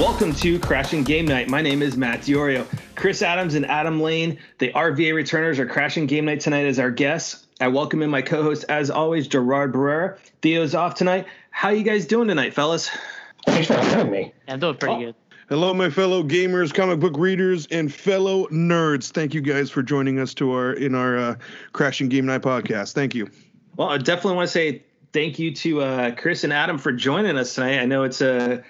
Welcome to Crashing Game Night. My name is Matt Diorio. Chris Adams and Adam Lane, the RVA returners, are crashing game night tonight as our guests. I welcome in my co-host, as always, Gerard Barrera. Theo's off tonight. How you guys doing tonight, fellas? Thanks for having me. I'm doing pretty good. Hello, my fellow gamers, comic book readers, and fellow nerds. Thank you guys for joining us to our in our uh, Crashing Game Night podcast. Thank you. Well, I definitely want to say thank you to uh, Chris and Adam for joining us tonight. I know it's a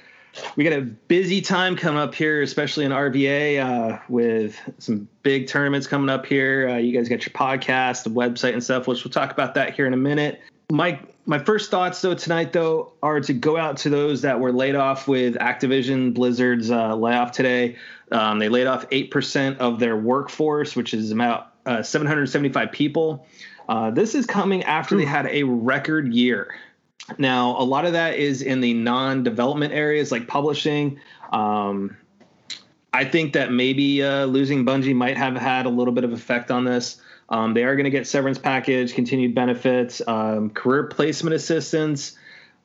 we got a busy time coming up here, especially in RVA uh, with some big tournaments coming up here. Uh, you guys got your podcast, the website, and stuff, which we'll talk about that here in a minute. My my first thoughts though tonight though are to go out to those that were laid off with Activision Blizzard's uh, layoff today. Um, they laid off eight percent of their workforce, which is about uh, 775 people. Uh, this is coming after they had a record year. Now, a lot of that is in the non-development areas like publishing. Um, I think that maybe uh, losing Bungie might have had a little bit of effect on this. Um, they are going to get severance package, continued benefits, um, career placement assistance.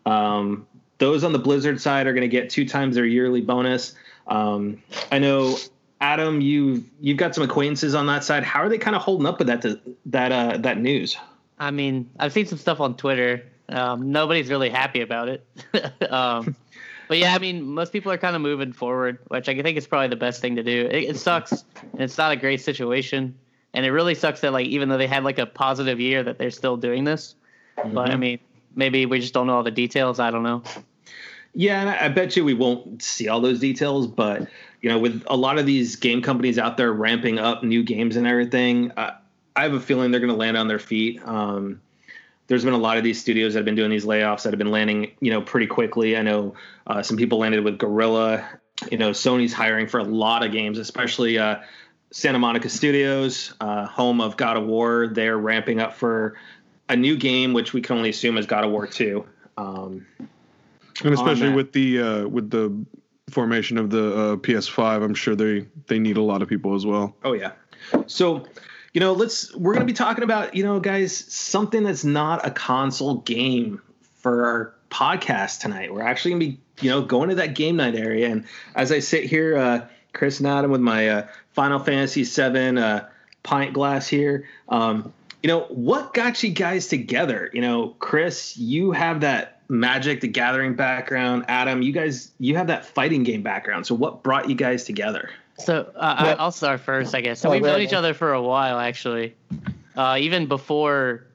Um, those on the Blizzard side are going to get two times their yearly bonus. Um, I know Adam, you've you've got some acquaintances on that side. How are they kind of holding up with that that uh, that news? I mean, I've seen some stuff on Twitter. Um, nobody's really happy about it. um, but yeah, I mean, most people are kind of moving forward, which I think is probably the best thing to do. It, it sucks, and it's not a great situation, and it really sucks that like even though they had like a positive year, that they're still doing this. Mm-hmm. But I mean, maybe we just don't know all the details. I don't know. Yeah, and I bet you we won't see all those details, but you know, with a lot of these game companies out there ramping up new games and everything, uh, I have a feeling they're going to land on their feet. Um, there's been a lot of these studios that have been doing these layoffs that have been landing, you know, pretty quickly. I know uh, some people landed with Guerrilla. You know, Sony's hiring for a lot of games, especially uh, Santa Monica Studios, uh, home of God of War. They're ramping up for a new game, which we can only assume is God of War Two. Um, and especially with the uh, with the formation of the uh, PS5, I'm sure they they need a lot of people as well. Oh yeah. So you know, let's we're going to be talking about, you know, guys, something that's not a console game for our podcast tonight. We're actually going to be, you know, going to that game night area and as I sit here uh Chris and Adam with my uh, Final Fantasy 7 uh, pint glass here, um you know, what got you guys together? You know, Chris, you have that Magic the Gathering background. Adam, you guys you have that fighting game background. So what brought you guys together? So uh, I'll start first, I guess. So oh, we've known each other for a while, actually. Uh, even before,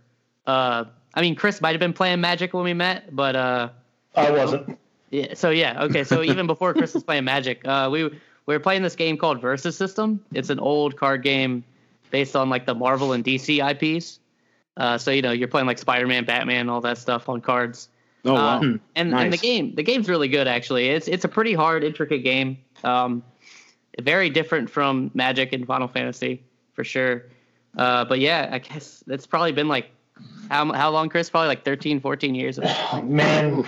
uh, I mean, Chris might have been playing Magic when we met, but uh, I wasn't. Yeah. So yeah, okay. So even before Chris was playing Magic, uh, we we were playing this game called Versus System. It's an old card game based on like the Marvel and DC IPs. Uh, so you know, you're playing like Spider-Man, Batman, all that stuff on cards. Oh wow! Um, and, nice. and the game, the game's really good actually. It's it's a pretty hard, intricate game. Um, very different from Magic and Final Fantasy for sure. Uh, but yeah, I guess it's probably been like how how long, Chris? Probably like 13, 14 years. Man,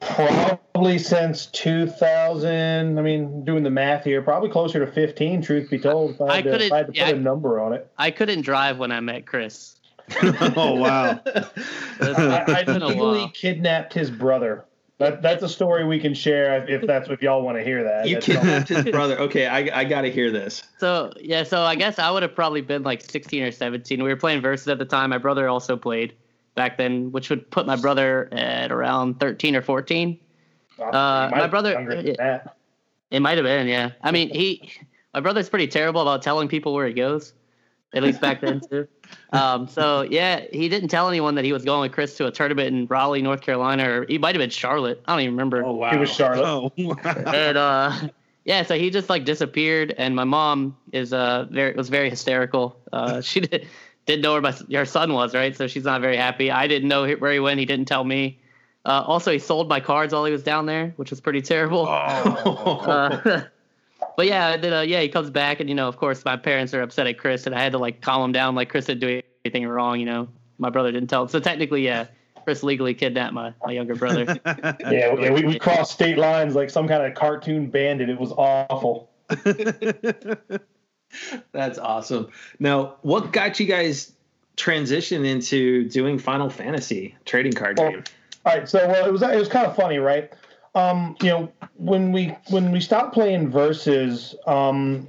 probably since 2000. I mean, doing the math here, probably closer to 15. Truth be told, if I, had I couldn't. To, I had to yeah, put a number on it. I couldn't drive when I met Chris. oh wow! I, I legally kidnapped his brother. That that's a story we can share if that's if y'all want to hear that. You that's kidnapped his brother. Okay, I I got to hear this. So yeah, so I guess I would have probably been like 16 or 17. We were playing versus at the time. My brother also played back then, which would put my brother at around 13 or 14. uh, my brother, it, it might have been, yeah. I mean, he, my brother's pretty terrible about telling people where he goes at least back then too. Um, so yeah, he didn't tell anyone that he was going with Chris to a tournament in Raleigh, North Carolina, or he might have been Charlotte. I don't even remember. Oh wow, he was Charlotte. Oh, wow. and uh, yeah, so he just like disappeared, and my mom is uh very was very hysterical. Uh, she did, didn't know where my her son was, right? So she's not very happy. I didn't know where he went. He didn't tell me. Uh, also, he sold my cards while he was down there, which was pretty terrible. Oh. But yeah, then uh, yeah, he comes back, and you know, of course, my parents are upset at Chris, and I had to like calm him down, like Chris didn't do anything wrong. You know, my brother didn't tell him. So technically, yeah, Chris legally kidnapped my, my younger brother. yeah, yeah, we, we crossed state lines like some kind of cartoon bandit. It was awful. That's awesome. Now, what got you guys transition into doing Final Fantasy trading card well, game? All right, so well, it was it was kind of funny, right? Um, you know, when we when we stopped playing versus, um,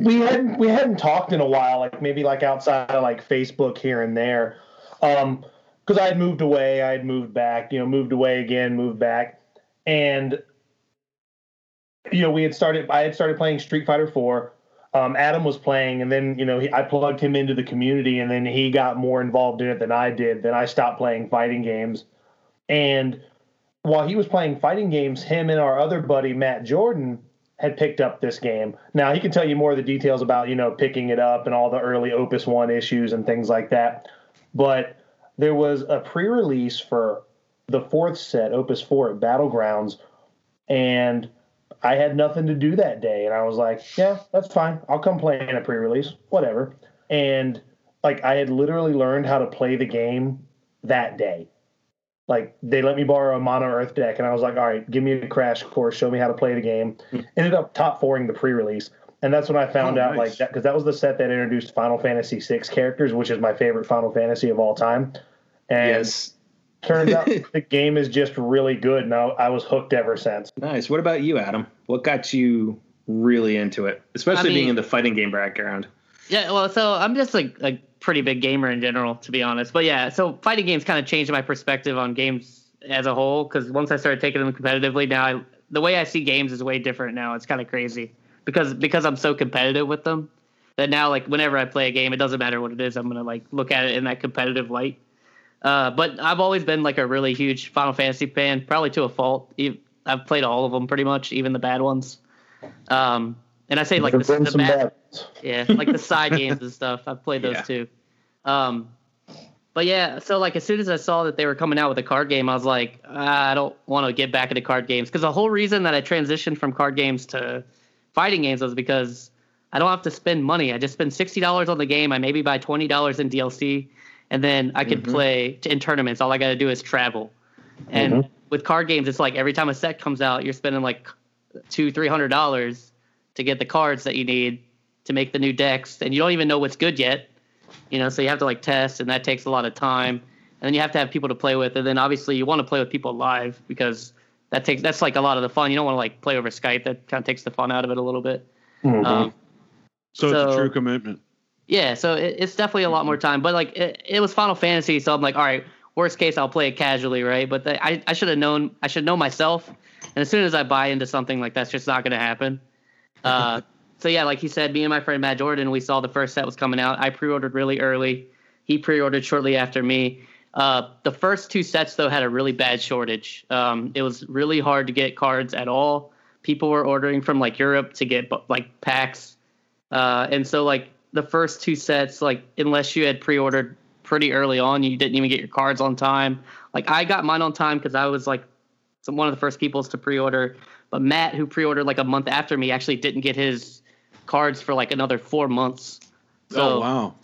we hadn't we hadn't talked in a while, like maybe like outside of like Facebook here and there. Um, because I had moved away, I had moved back, you know, moved away again, moved back, and you know, we had started. I had started playing Street Fighter Four. Um, Adam was playing, and then you know he, I plugged him into the community, and then he got more involved in it than I did. Then I stopped playing fighting games, and while he was playing fighting games, him and our other buddy Matt Jordan had picked up this game. Now he can tell you more of the details about you know picking it up and all the early Opus One issues and things like that. But there was a pre-release for the fourth set, Opus Four at Battlegrounds, and I had nothing to do that day, and I was like, yeah, that's fine. I'll come play in a pre-release, whatever. And like I had literally learned how to play the game that day. Like they let me borrow a mono earth deck, and I was like, all right, give me a crash course, show me how to play the game. Hmm. Ended up top fouring the pre-release, and that's when I found oh, out nice. like that because that was the set that introduced Final Fantasy VI characters, which is my favorite Final Fantasy of all time. And yes. Turns out the game is just really good, and I, I, was hooked ever since. Nice. What about you, Adam? What got you really into it, especially I mean, being in the fighting game background? Yeah, well, so I'm just like a pretty big gamer in general, to be honest. But yeah, so fighting games kind of changed my perspective on games as a whole because once I started taking them competitively, now I, the way I see games is way different now. It's kind of crazy because because I'm so competitive with them that now like whenever I play a game, it doesn't matter what it is, I'm gonna like look at it in that competitive light. Uh, but I've always been like a really huge Final Fantasy fan, probably to a fault. I've played all of them pretty much, even the bad ones. Um, and I say like the, the bad, yeah, like the side games and stuff. I've played those yeah. too. Um, but yeah, so like as soon as I saw that they were coming out with a card game, I was like, ah, I don't want to get back into card games because the whole reason that I transitioned from card games to fighting games was because I don't have to spend money. I just spend sixty dollars on the game. I maybe buy twenty dollars in DLC, and then I could mm-hmm. play in tournaments. All I got to do is travel. And mm-hmm. with card games, it's like every time a set comes out, you're spending like two, three hundred dollars to get the cards that you need to make the new decks, and you don't even know what's good yet. You know, so you have to like test, and that takes a lot of time. And then you have to have people to play with, and then obviously you want to play with people live because that takes that's like a lot of the fun. You don't want to like play over Skype. That kind of takes the fun out of it a little bit. Mm-hmm. Um, so, so, it's a true commitment. Yeah, so it, it's definitely a lot more time. But like it, it, was Final Fantasy, so I'm like, all right, worst case, I'll play it casually, right? But the, I I should have known. I should know myself. And as soon as I buy into something like that's just not going to happen. Uh, so yeah, like he said, me and my friend Matt Jordan, we saw the first set was coming out. I pre-ordered really early. He pre-ordered shortly after me. Uh, the first two sets though had a really bad shortage. Um, it was really hard to get cards at all. People were ordering from like Europe to get like packs, uh, and so like the first two sets, like unless you had pre-ordered pretty early on, you didn't even get your cards on time. Like I got mine on time because I was like some, one of the first peoples to pre-order. But Matt, who pre-ordered like a month after me, actually didn't get his cards for like another four months. So, oh wow!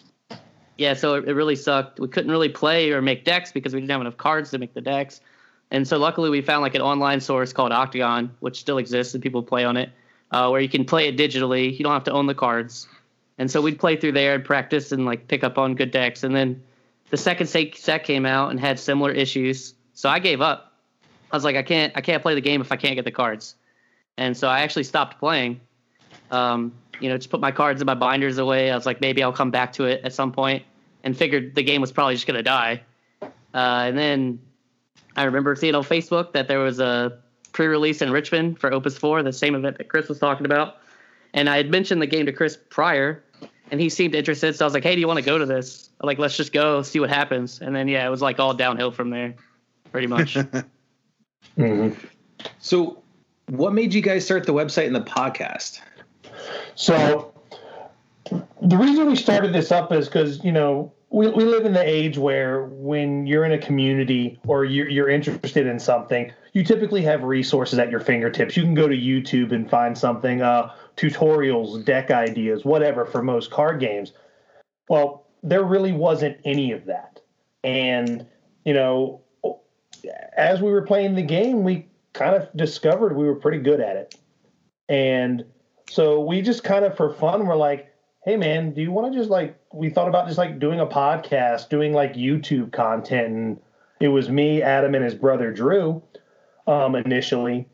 Yeah, so it, it really sucked. We couldn't really play or make decks because we didn't have enough cards to make the decks. And so luckily we found like an online source called OCTGN, which still exists and people play on it, uh, where you can play it digitally. You don't have to own the cards. And so we'd play through there and practice and like pick up on good decks. And then the second set came out and had similar issues. So I gave up. I was like, I can't, I can't play the game if I can't get the cards. And so I actually stopped playing. Um, you know, just put my cards and my binders away. I was like, maybe I'll come back to it at some point, and figured the game was probably just gonna die. Uh, and then I remember seeing on Facebook that there was a pre-release in Richmond for Opus Four, the same event that Chris was talking about. And I had mentioned the game to Chris prior, and he seemed interested. So I was like, "Hey, do you want to go to this? Like, let's just go see what happens." And then yeah, it was like all downhill from there, pretty much. mm-hmm. So, what made you guys start the website and the podcast? So, the reason we started this up is because you know we, we live in the age where when you're in a community or you're, you're interested in something, you typically have resources at your fingertips. You can go to YouTube and find something. Uh, tutorials, deck ideas, whatever for most card games. Well, there really wasn't any of that. And, you know, as we were playing the game, we kind of discovered we were pretty good at it. And so we just kind of for fun were like, hey man, do you want to just like we thought about just like doing a podcast, doing like YouTube content and it was me, Adam, and his brother Drew. um, initially,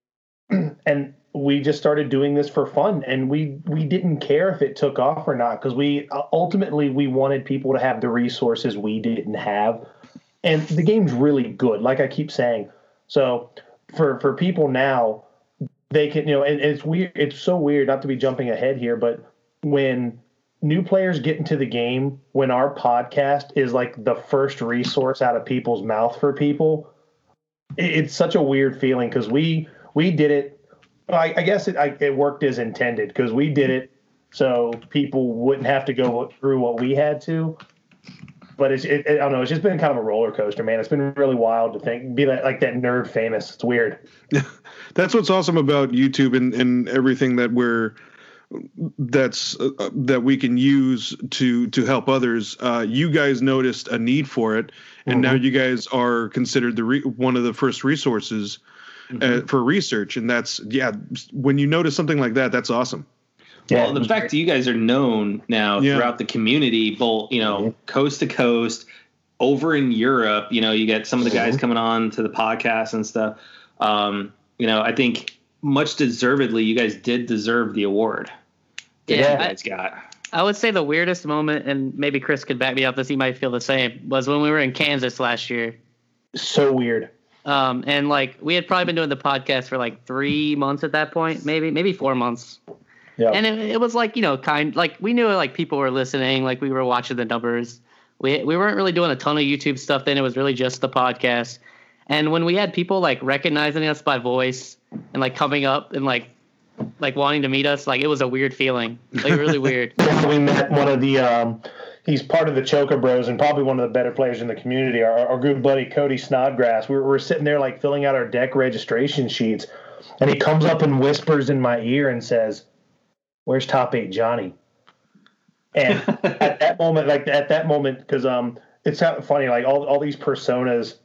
and we just started doing this for fun, and we we didn't care if it took off or not because we ultimately we wanted people to have the resources we didn't have, and the game's really good. Like I keep saying, so for for people now, they can you know, and it's weird. It's so weird not to be jumping ahead here, but when new players get into the game when our podcast is like the first resource out of people's mouth for people it's such a weird feeling because we we did it i, I guess it, I, it worked as intended because we did it so people wouldn't have to go through what we had to but it's it, i don't know it's just been kind of a roller coaster man it's been really wild to think be like, like that nerd famous it's weird that's what's awesome about youtube and, and everything that we're that's uh, uh, that we can use to to help others. Uh, you guys noticed a need for it, and mm-hmm. now you guys are considered the re- one of the first resources uh, mm-hmm. uh, for research. And that's yeah, when you notice something like that, that's awesome. Yeah, well, the fact that you guys are known now yeah. throughout the community, both you know, mm-hmm. coast to coast, over in Europe, you know, you get some of the guys mm-hmm. coming on to the podcast and stuff. Um, you know, I think much deservedly, you guys did deserve the award. Yeah, I, got. I would say the weirdest moment, and maybe Chris could back me up this. He might feel the same. Was when we were in Kansas last year. So weird. Um, and like we had probably been doing the podcast for like three months at that point, maybe maybe four months. Yeah. And it, it was like you know kind like we knew like people were listening, like we were watching the numbers. We we weren't really doing a ton of YouTube stuff then. It was really just the podcast. And when we had people like recognizing us by voice and like coming up and like like wanting to meet us. Like it was a weird feeling, like really weird. we met one of the. Um, he's part of the Choker Bros and probably one of the better players in the community. Our, our good buddy Cody Snodgrass. We were, we were sitting there like filling out our deck registration sheets, and he comes up and whispers in my ear and says, "Where's Top Eight Johnny?" And at that moment, like at that moment, because um, it's kind of funny, like all all these personas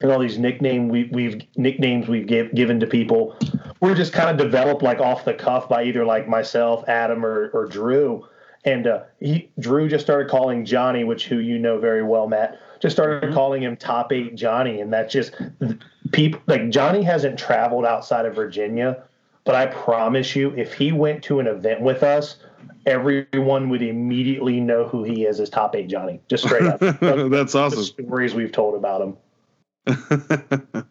and all these nickname we, we've nicknames we've give, given to people were just kind of developed like off the cuff by either like myself, Adam, or, or Drew. And uh, he Drew just started calling Johnny, which who you know very well, Matt, just started mm-hmm. calling him Top Eight Johnny, and that just people like Johnny hasn't traveled outside of Virginia, but I promise you, if he went to an event with us, everyone would immediately know who he is as Top Eight Johnny, just straight up. That's awesome. stories we've told about him.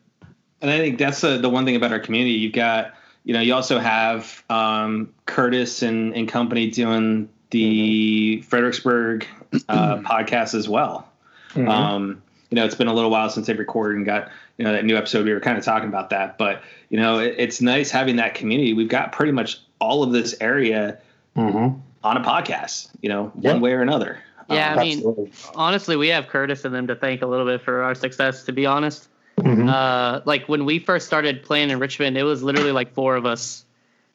and I think that's the, the one thing about our community. You've got, you know, you also have um, Curtis and, and company doing the mm-hmm. Fredericksburg uh, podcast as well. Mm-hmm. Um, you know, it's been a little while since they've recorded and got, you know, that new episode. We were kind of talking about that, but you know, it, it's nice having that community. We've got pretty much all of this area mm-hmm. on a podcast, you know, yep. one way or another. Yeah, um, I mean, absolutely. honestly, we have Curtis and them to thank a little bit for our success. To be honest, mm-hmm. uh, like when we first started playing in Richmond, it was literally like four of us,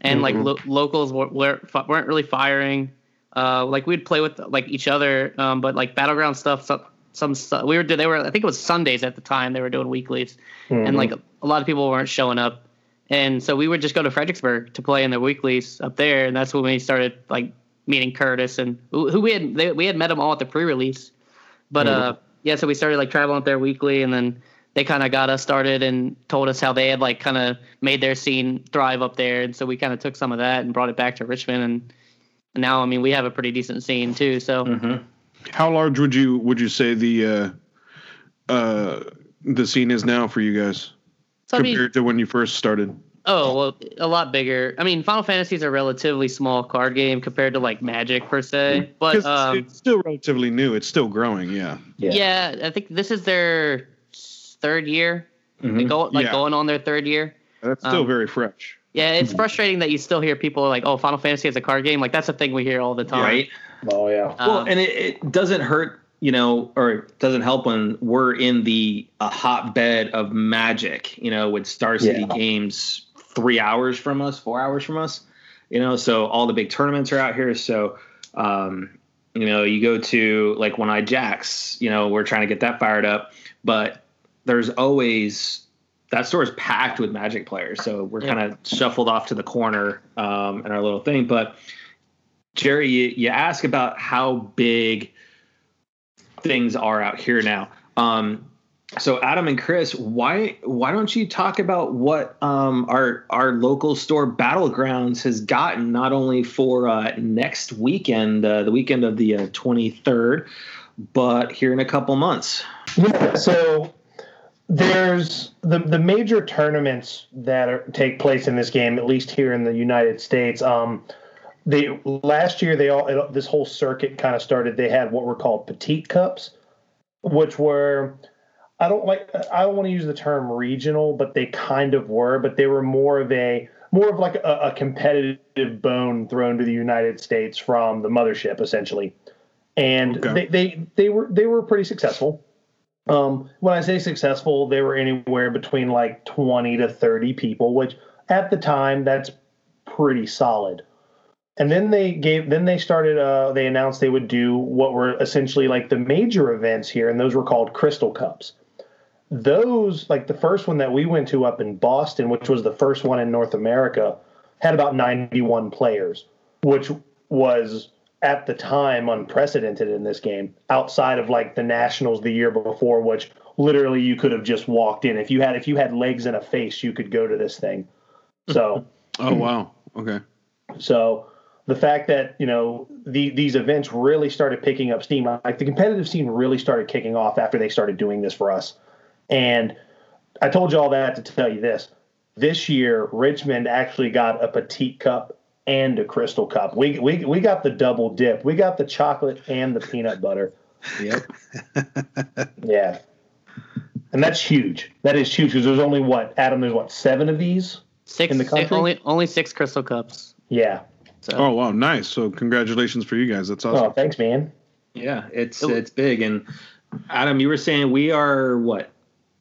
and mm-hmm. like lo- locals were, were, weren't really firing. Uh, like we'd play with like each other, um, but like battleground stuff, some, some we were they were I think it was Sundays at the time they were doing weeklies, mm-hmm. and like a lot of people weren't showing up, and so we would just go to Fredericksburg to play in the weeklies up there, and that's when we started like meeting Curtis and who we had they, we had met them all at the pre-release, but mm-hmm. uh yeah, so we started like traveling up there weekly, and then they kind of got us started and told us how they had like kind of made their scene thrive up there, and so we kind of took some of that and brought it back to Richmond, and now I mean we have a pretty decent scene too. So, mm-hmm. How large would you would you say the uh, uh, the scene is now for you guys so, compared I mean, to when you first started? Oh well, a lot bigger. I mean, Final Fantasy is a relatively small card game compared to like Magic per se, but um, it's still relatively new. It's still growing. Yeah. Yeah, yeah I think this is their third year. Mm-hmm. Go, like yeah. going on their third year. That's still um, very fresh. Yeah, it's frustrating that you still hear people like, "Oh, Final Fantasy is a card game." Like that's a thing we hear all the time. Right. Oh yeah. Um, well, and it, it doesn't hurt you know, or doesn't help when we're in the a hotbed of magic, you know, with Star City yeah. Games three hours from us, four hours from us. You know, so all the big tournaments are out here. So, um, you know, you go to like One Eye Jacks. You know, we're trying to get that fired up, but there's always that store is packed with Magic players. So we're yeah. kind of shuffled off to the corner um, in our little thing. But Jerry, you, you ask about how big things are out here now. Um, so Adam and Chris, why why don't you talk about what um, our our local store Battlegrounds has gotten not only for uh, next weekend, uh, the weekend of the twenty uh, third, but here in a couple months. Yeah, so there's the the major tournaments that are, take place in this game, at least here in the United States. Um, they last year they all it, this whole circuit kind of started. They had what were called petite cups, which were I don't like I don't want to use the term regional, but they kind of were, but they were more of a more of like a, a competitive bone thrown to the United States from the mothership, essentially. And okay. they, they they were they were pretty successful. Um, when I say successful, they were anywhere between like 20 to 30 people, which at the time that's pretty solid. And then they gave then they started uh, they announced they would do what were essentially like the major events here, and those were called Crystal Cups. Those like the first one that we went to up in Boston, which was the first one in North America, had about 91 players, which was at the time unprecedented in this game outside of like the nationals the year before which literally you could have just walked in. If you had if you had legs and a face you could go to this thing. So oh wow. Okay. So the fact that you know the, these events really started picking up steam like the competitive scene really started kicking off after they started doing this for us and I told you all that to tell you this. This year, Richmond actually got a petite cup and a crystal cup. We we we got the double dip. We got the chocolate and the peanut butter. Yep. yeah. And that's huge. That is huge because there's only what Adam. There's what seven of these six in the country. Only only six crystal cups. Yeah. So. Oh wow, nice! So congratulations for you guys. That's awesome. Oh, thanks, man. Yeah, it's it's big. And Adam, you were saying we are what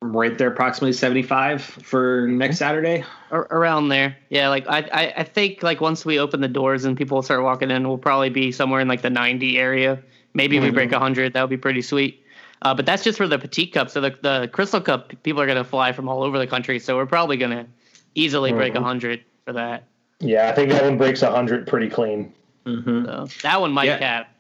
right there approximately 75 for next saturday around there yeah like I, I, I think like once we open the doors and people start walking in we'll probably be somewhere in like the 90 area maybe mm-hmm. we break 100 that would be pretty sweet uh, but that's just for the petite cup so the, the crystal cup people are going to fly from all over the country so we're probably going to easily mm-hmm. break 100 for that yeah i think that one breaks 100 pretty clean mm-hmm. so that one might yeah. cap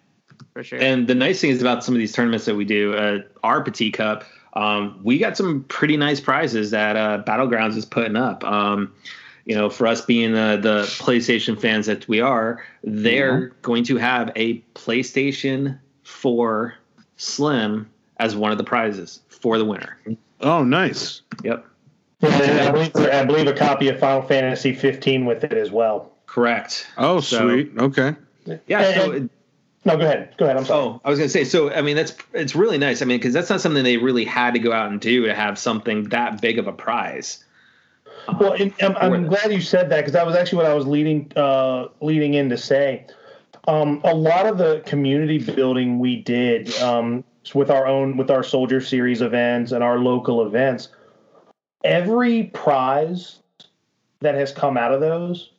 for sure and the nice thing is about some of these tournaments that we do uh, our Petit cup um, we got some pretty nice prizes that uh, Battlegrounds is putting up. Um, you know, for us being the, the PlayStation fans that we are, they're mm-hmm. going to have a PlayStation 4 Slim as one of the prizes for the winner. Oh, nice. Yep. I believe, I believe a copy of Final Fantasy 15 with it as well. Correct. Oh, so, sweet. Okay. Yeah. So no, go ahead. Go ahead. I'm sorry. Oh, I was going to say. So, I mean, that's it's really nice. I mean, because that's not something they really had to go out and do to have something that big of a prize. Well, um, I'm, I'm glad you said that because that was actually what I was leading uh, leading in to say. Um, a lot of the community building we did um, with our own with our soldier series events and our local events, every prize that has come out of those,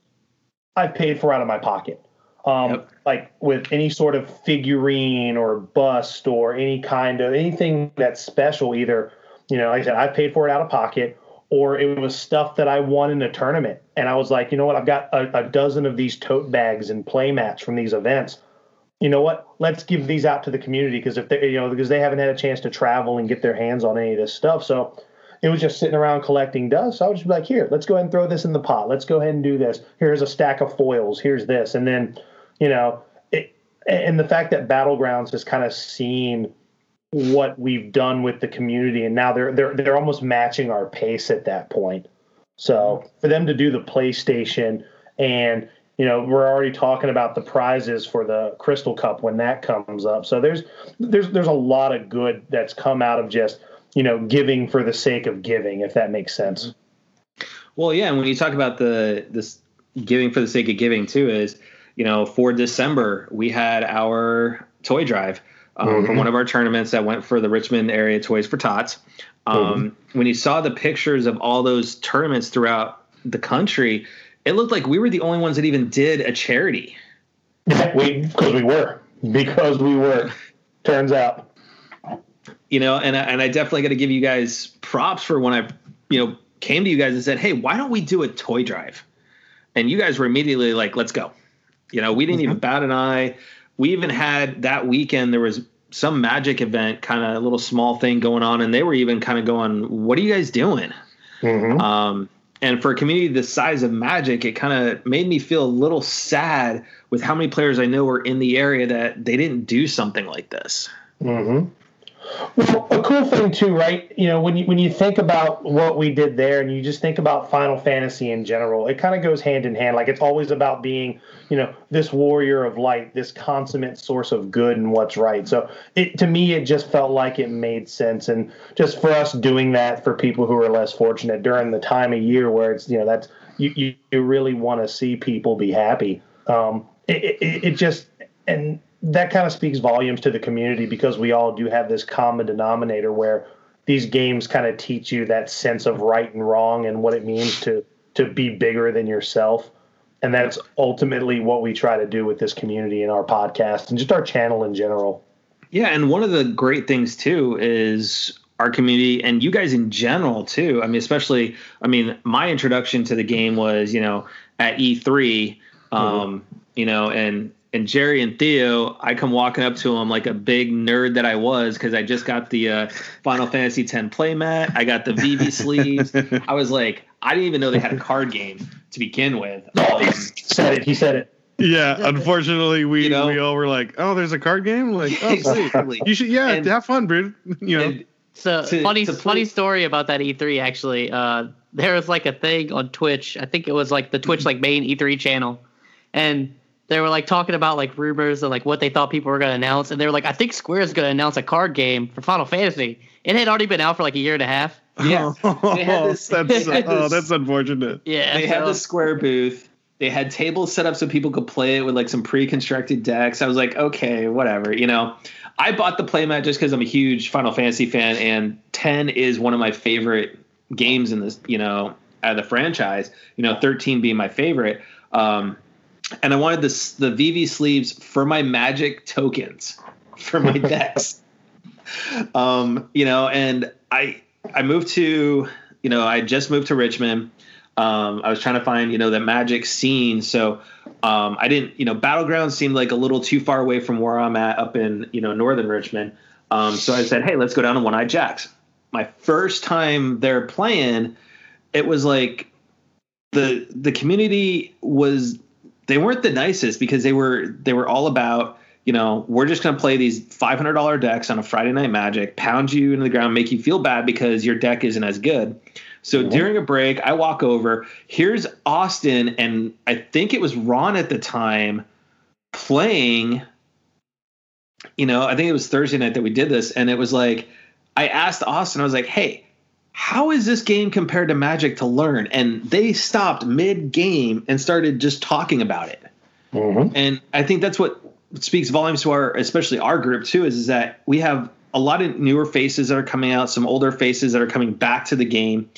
I've paid for out of my pocket. Um, yep. Like with any sort of figurine or bust or any kind of anything that's special, either, you know, like I said, I paid for it out of pocket or it was stuff that I won in a tournament. And I was like, you know what? I've got a, a dozen of these tote bags and play mats from these events. You know what? Let's give these out to the community because if they, you know, because they haven't had a chance to travel and get their hands on any of this stuff. So it was just sitting around collecting dust. So I would just be like, here, let's go ahead and throw this in the pot. Let's go ahead and do this. Here's a stack of foils. Here's this. And then you know, it, and the fact that Battlegrounds has kind of seen what we've done with the community, and now they're they're they're almost matching our pace at that point. So for them to do the PlayStation, and you know, we're already talking about the prizes for the Crystal Cup when that comes up. So there's there's there's a lot of good that's come out of just you know giving for the sake of giving, if that makes sense. Well, yeah, and when you talk about the this giving for the sake of giving too, is you know, for December, we had our toy drive um, mm-hmm. from one of our tournaments that went for the Richmond area Toys for Tots. Um, mm-hmm. When you saw the pictures of all those tournaments throughout the country, it looked like we were the only ones that even did a charity. We because we were because we were. Turns out, you know, and and I definitely got to give you guys props for when I, you know, came to you guys and said, "Hey, why don't we do a toy drive?" And you guys were immediately like, "Let's go." You know, we didn't even mm-hmm. bat an eye. We even had that weekend. There was some magic event kind of a little small thing going on and they were even kind of going what are you guys doing Mhm. um, and for a community the size of magic it kind of made me feel a little sad with how many players i know were in the area that they didn't do something like this hmm Well, a cool thing too, right? You know, when you when you think about what we did there, and you just think about Final Fantasy in general, it kind of goes hand in hand. Like it's always about being, you know, this warrior of light, this consummate source of good and what's right. So, it to me, it just felt like it made sense, and just for us doing that for people who are less fortunate during the time of year where it's, you know, that's you you, you really want to see people be happy. Um, it, it, it just and that kind of speaks volumes to the community because we all do have this common denominator where these games kind of teach you that sense of right and wrong and what it means to to be bigger than yourself. And that's ultimately what we try to do with this community and our podcast and just our channel in general. Yeah, and one of the great things too is our community and you guys in general too. I mean, especially, I mean, my introduction to the game was, you know, at E3, um, you know, and and Jerry and Theo, I come walking up to them like a big nerd that I was because I just got the uh, Final Fantasy X playmat. I got the Vivi sleeves. I was like, I didn't even know they had a card game to begin with. oh, he said it he said it Yeah, unfortunately, we You know? we all were like, "Oh, there's a card game." Like, oh, exactly. You should, yeah, And- have fun, dude. You know, And- So To- funny, to funny story about that E3 actually. Uh, there was like a thing on Twitch. I think it was like the Twitch like main E3 channel, and they were like talking about like rumors and like what they thought people were going to announce, and they were like, I think Square is going to announce a card game for Final Fantasy. It had already been out for like a year and a half. Yeah. Oh, this- that's they oh, that's unfortunate. Yeah, they had so- the square booth. They had tables set up so people could play it with like some pre-constructed decks. I was like, okay, whatever. You know, I bought the playmat just because I'm a huge Final Fantasy fan, and 10 is one of my favorite games in this. You know, out of the franchise. You know, 13 being my favorite. Um, and I wanted this the Vivi sleeves for my Magic tokens for my decks. um, you know, and I I moved to you know I just moved to Richmond. Um, I was trying to find you know the Magic scene, so um, I didn't you know Battlegrounds seemed like a little too far away from where I'm at up in you know northern Richmond. Um, so I said, hey, let's go down to One Eye Jacks. My first time there playing, it was like the the community was they weren't the nicest because they were they were all about you know we're just going to play these $500 decks on a friday night magic pound you into the ground make you feel bad because your deck isn't as good. So during a break i walk over. Here's austin and i think it was ron at the time playing you know i think it was thursday night that we did this and it was like i asked austin i was like hey how is this game compared to Magic to learn? And they stopped mid game and started just talking about it. Mhm. And I think that's what speaks volumes to our, especially our group too, is, is that we have a lot of newer faces that are coming out, some older faces that are coming back to the game.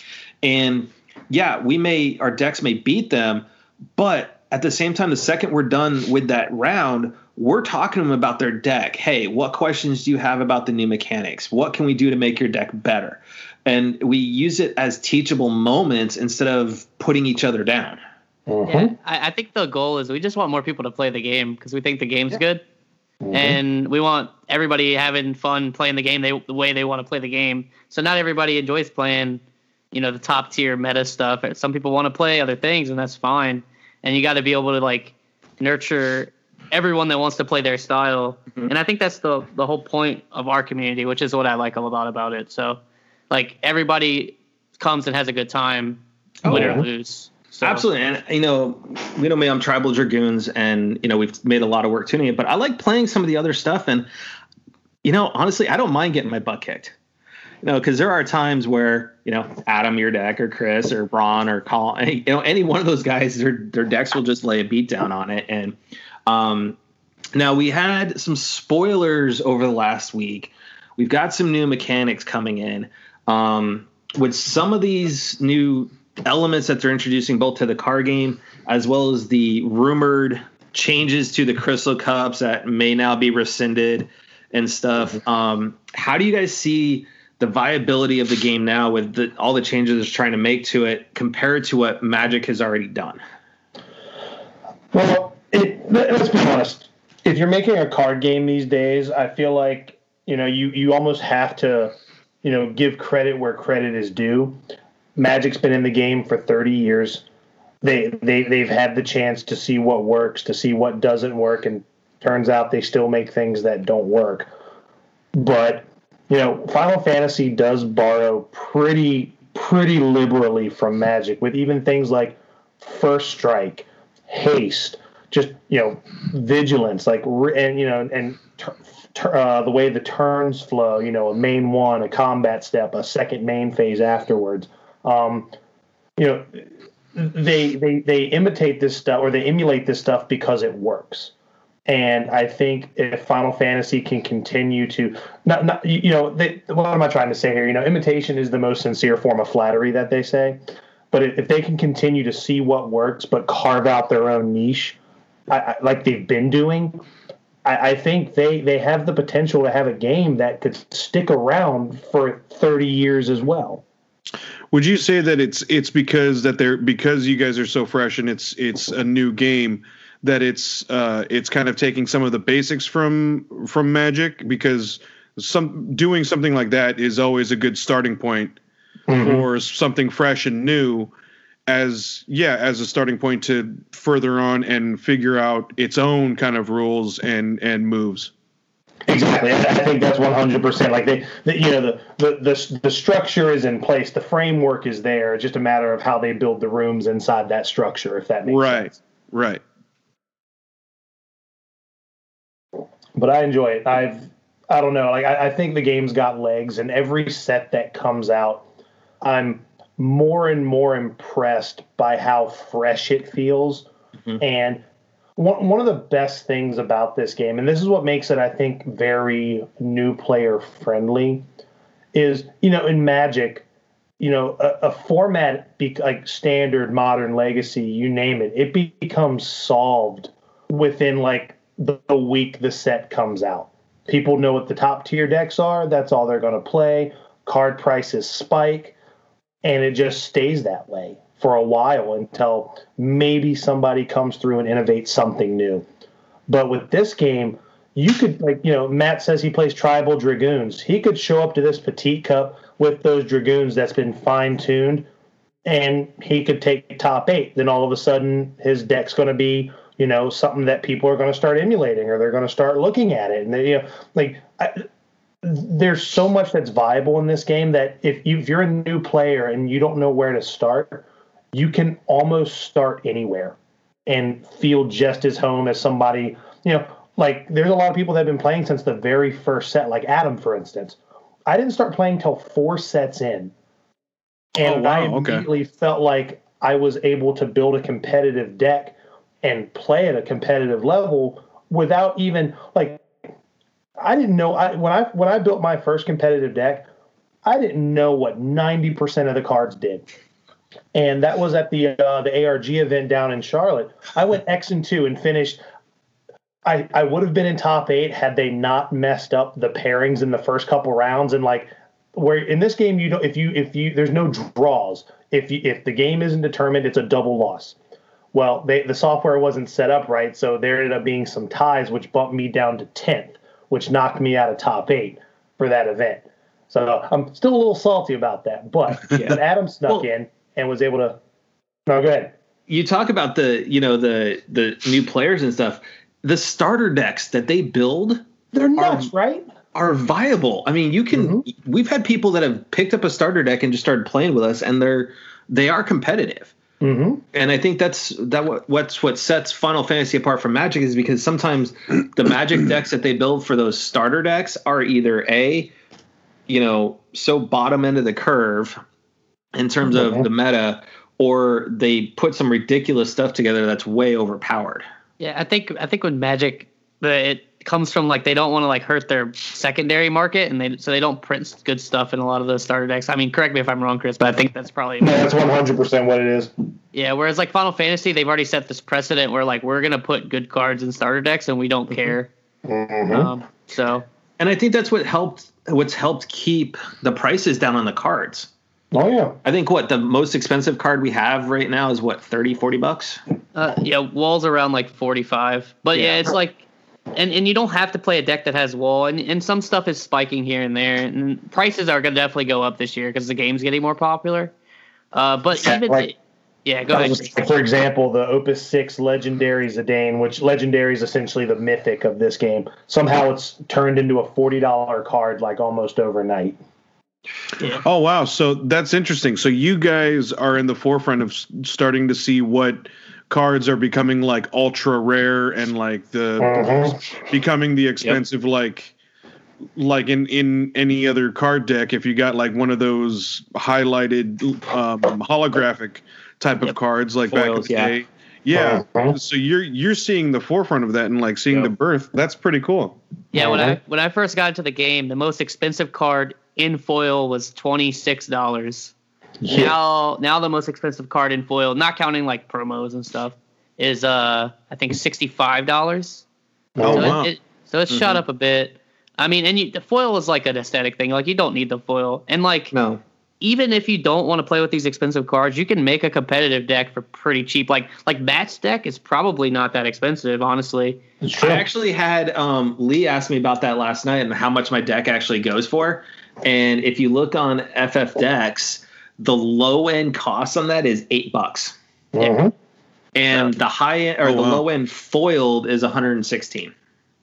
And yeah, we may, our decks may beat them, but at the same time, the second we're done with that round, we're talking to them about their deck. Hey, what questions do you have about the new mechanics? What can we do to make your deck better? And we use it as teachable moments instead of putting each other down. Mhm. Yeah, I, I think the goal is we just want more people to play the game because we think the game's good, Mhm. and we want everybody having fun playing the game they, the way they want to play the game. So not everybody enjoys playing, you know, the top tier meta stuff. Some people want to play other things, and that's fine. And you got to be able to like nurture everyone that wants to play their style. Mhm. And I think that's the the whole point of our community, which is what I like a lot about it. So, like everybody comes and has a good time, Oh, win yeah. or lose. So, Absolutely, and you know, you know me. I'm Tribal Dragoons, and you know, we've made a lot of work tuning it. But I like playing some of the other stuff, and you know, honestly, I don't mind getting my butt kicked. You know, because there are times where you know, Adam, your deck, or Chris, or Braun, or Colin, you know, any one of those guys, their their decks will just lay a beat down on it. And um, now we had some spoilers over the last week. We've got some new mechanics coming in. Um, with some of these new elements that they're introducing both to the car game as well as the rumored changes to the crystal cups that may now be rescinded and stuff um, how do you guys see the viability of the game now with the, all the changes it's trying to make to it compared to what magic has already done Well, it, let- let's be honest. If you're making a card game these days, I feel like you know, you you almost have to, you know, give credit where credit is due. Magic's been in the game for 30 years. They they they've had the chance to see what works, to see what doesn't work, and turns out they still make things that don't work. But you know, Final Fantasy does borrow pretty pretty liberally from Magic, with even things like First Strike, Haste, just you know, vigilance, like and you know, and uh, the way the turns flow, you know, a main one, a combat step, a second main phase afterwards. Um, you know, they they they imitate this stuff or they emulate this stuff because it works. And I think if Final Fantasy can continue to, not, not you know, they, what am I trying to say here? You know, imitation is the most sincere form of flattery that they say. But if they can continue to see what works, but carve out their own niche, I, I, like they've been doing, I, I think they they have the potential to have a game that could stick around for 30 years as well. Would you say that it's it's because that they're because you guys are so fresh and it's it's a new game that it's uh it's kind of taking some of the basics from from Magic because some doing something like that is always a good starting point mm-hmm. for something fresh and new as yeah as a starting point to further on and figure out its own kind of rules and and moves. Exactly. I think that's 100% like they the, you know the, the the the structure is in place. The framework is there. It's just a matter of how they build the rooms inside that structure if that makes right. sense. Right right. But i enjoy it. I've i don't know. Like I, I think the game's got legs and every set that comes out i'm more and more impressed by how fresh it feels. Mm-hmm. And one, one of the best things about this game, and this is what makes it, I think, very new player friendly, is, you know, in Magic, you know, a, a format be, like standard, modern, legacy, you name it, it be, becomes solved within like the, the week the set comes out. People know what the top tier decks are. That's all they're going to play. Card prices spike and it just stays that way for a while until maybe somebody comes through and innovates something new. But with this game, you could like you know Matt says he plays tribal dragoons. He could show up to this petite cup with those dragoons that's been fine tuned, and he could take top eight. Then all of a sudden his deck's going to be you know something that people are going to start emulating or they're going to start looking at it. And they, you know like there's so much that's viable in this game that if, you, if you're a new player and you don't know where to start, you can almost start anywhere and feel just as home as somebody, you know, like there's a lot of people that have been playing since the very first set, like Adam, for instance. I didn't start playing till four sets in. And oh, wow, I immediately okay. felt like I was able to build a competitive deck and play at a competitive level without even like I didn't know I when I when I built my first competitive deck, I didn't know what 90% of the cards did. And that was at the uh, the ARG event down in Charlotte. I went X and 2 and finished I, I would have been in top eight had they not messed up the pairings in the first couple rounds and like where in this game you don't if you if you there's no draws if you if the game isn't determined it's a double loss well they the software wasn't set up right so there ended up being some ties which bumped me down to 10th which knocked me out of top eight for that event. So I'm still a little salty about that, but yeah. but Adam snuck well, in and was able to. No, go ahead. You talk about the you know the the new players and stuff. The starter decks that they build, they're nuts, are, right? Are viable. I mean, you can. Mm-hmm. We've had people that have picked up a starter deck and just started playing with us, and they're they are competitive. Mm-hmm. And I think that's that what what's what sets Final Fantasy apart from Magic is because sometimes the Magic decks that they build for those starter decks are either a, you know, so bottom end of the curve in terms of mm-hmm. the meta, or they put some ridiculous stuff together that's way overpowered. Yeah, I think I think when Magic, the it comes from like they don't want to like hurt their secondary market, and they so they don't print good stuff in a lot of those starter decks. I mean, correct me if I'm wrong, Chris, but I think that's probably no, that's 100 percent what it is. Yeah, whereas like Final Fantasy, they've already set this precedent where like we're gonna put good cards in starter decks, and we don't mm-hmm. care. Mm-hmm. Um, so, and I think that's what helped. What's helped keep the prices down on the cards. Oh yeah. I think what the most expensive card we have right now is what 30 40 bucks. Uh, yeah, walls around like 45. But yeah, yeah it's like and and you don't have to play a deck that has wall, and, and some stuff is spiking here and there, and prices are gonna definitely go up this year because the game's getting more popular. Uh, but Yeah, even like- yeah, go ahead. Chris. For example, the Opus Six Legendary Zidane, which Legendary is essentially the mythic of this game. Somehow it's turned into a forty dollar card like almost overnight. Oh wow, so that's interesting. So you guys are in the forefront of starting to see what cards are becoming like ultra rare and like the Mhm. becoming the expensive like like in in any other card deck if you got like one of those highlighted um holographic type of cards like back in the yeah. day. Yeah. Mhm. So you're you're seeing the forefront of that and like seeing Yep. the birth. That's pretty cool. Yeah, when. I when I first got into the game, the most expensive card in foil was twenty six dollars. Yeah. Now now the most expensive card in foil, not counting like promos and stuff, is uh I think sixty five dollars. Oh, so wow. it, it, so it's shot Mhm. up a bit. I mean, and you, the foil is like an aesthetic thing. Like you don't need the foil, and like No. even if you don't want to play with these expensive cards, you can make a competitive deck for pretty cheap. Like like Matt's deck is probably not that expensive, honestly. I actually had um, Lee ask me about that last night and how much my deck actually goes for. And if you look on FF Decks, the low end cost on that is eight bucks, Mhm. and the high end or Oh, the wow. low end foiled is 116.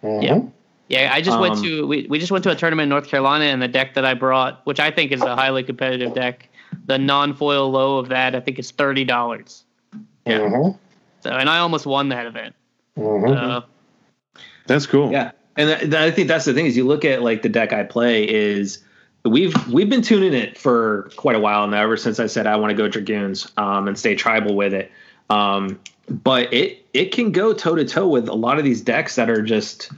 Mhm. Yeah. Yeah, I just went Um, to we, we just went to a tournament in North Carolina and the deck that I brought, which I think is a highly competitive deck, the non-foil low of that I think is thirty dollars. Yeah. Mhm. So and I almost won that event. Mhm. Uh, That's cool. Yeah, and th- th- I think that's the thing is you look at like the deck I play is we've we've been tuning it for quite a while now. Ever since I said I want to go dragoons um, and stay tribal with it, um, but it it can go toe to toe with a lot of these decks that are just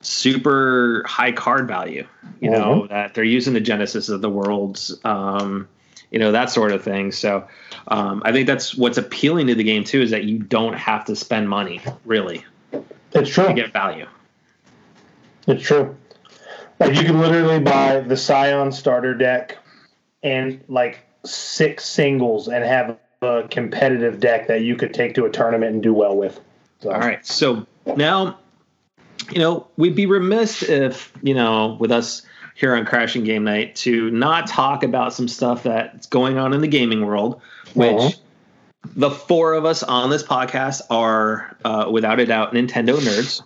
super high card value. You know that they're using the genesis of the worlds. Um, you know that sort of thing. So um, I think that's what's appealing to the game too is that you don't have to spend money really It's true. to get value. It's true. Like you can literally buy the Scion starter deck and like six singles and have a competitive deck that you could take to a tournament and do well with. So, All right. So now, you know, we'd be remiss if, you know, with us here on Crashing Game Night to not talk about some stuff that's going on in the gaming world, which Uh-huh. the four of us on this podcast are, uh, without a doubt, Nintendo nerds.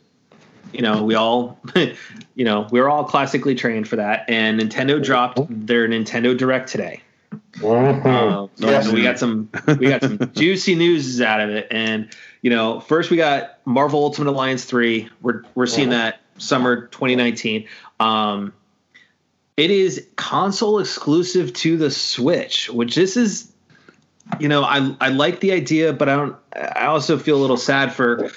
You know, we all, you know, we're all classically trained for that. And Nintendo dropped their Nintendo Direct today. Um, Yes. and we got some we got some juicy news out of it, and you know, first we got Marvel Ultimate Alliance three. We're we're seeing that summer 2019. Um, it is console exclusive to the Switch, which this is, you know, I I like the idea, but I don't. I also feel a little sad for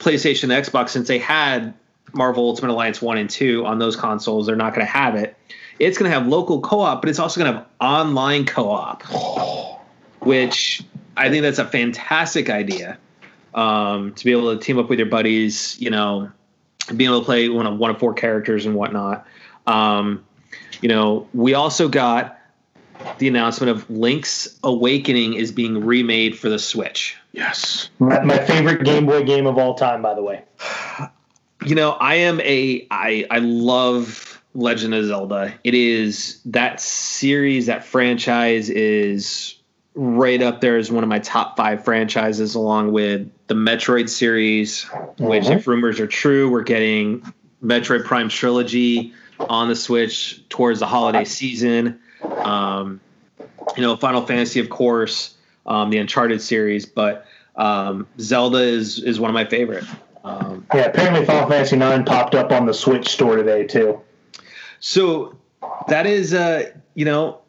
PlayStation, and Xbox, since they had Marvel Ultimate Alliance one and two on those consoles. They're not going to have it. It's going to have local co-op, but it's also going to have online co-op, which I think that's a fantastic idea. Um, to be able to team up with your buddies, you know, being able to play one of one of four characters and whatnot. Um, you know, we also got the announcement of Link's Awakening is being remade for the Switch. Yes. My, my favorite Game Boy game of all time, by the way. You know, I am a I I love Legend of Zelda. It is that series, that franchise is right up there as one of my top five franchises, along with the Metroid series, which, Mhm. if rumors are true, we're getting Metroid Prime trilogy on the Switch towards the holiday season. Um, you know, Final Fantasy, of course, um, the Uncharted series, but um, Zelda is is one of my favorite. Um, Yeah, apparently Final Fantasy IX popped up on the Switch store today too. So that is uh you know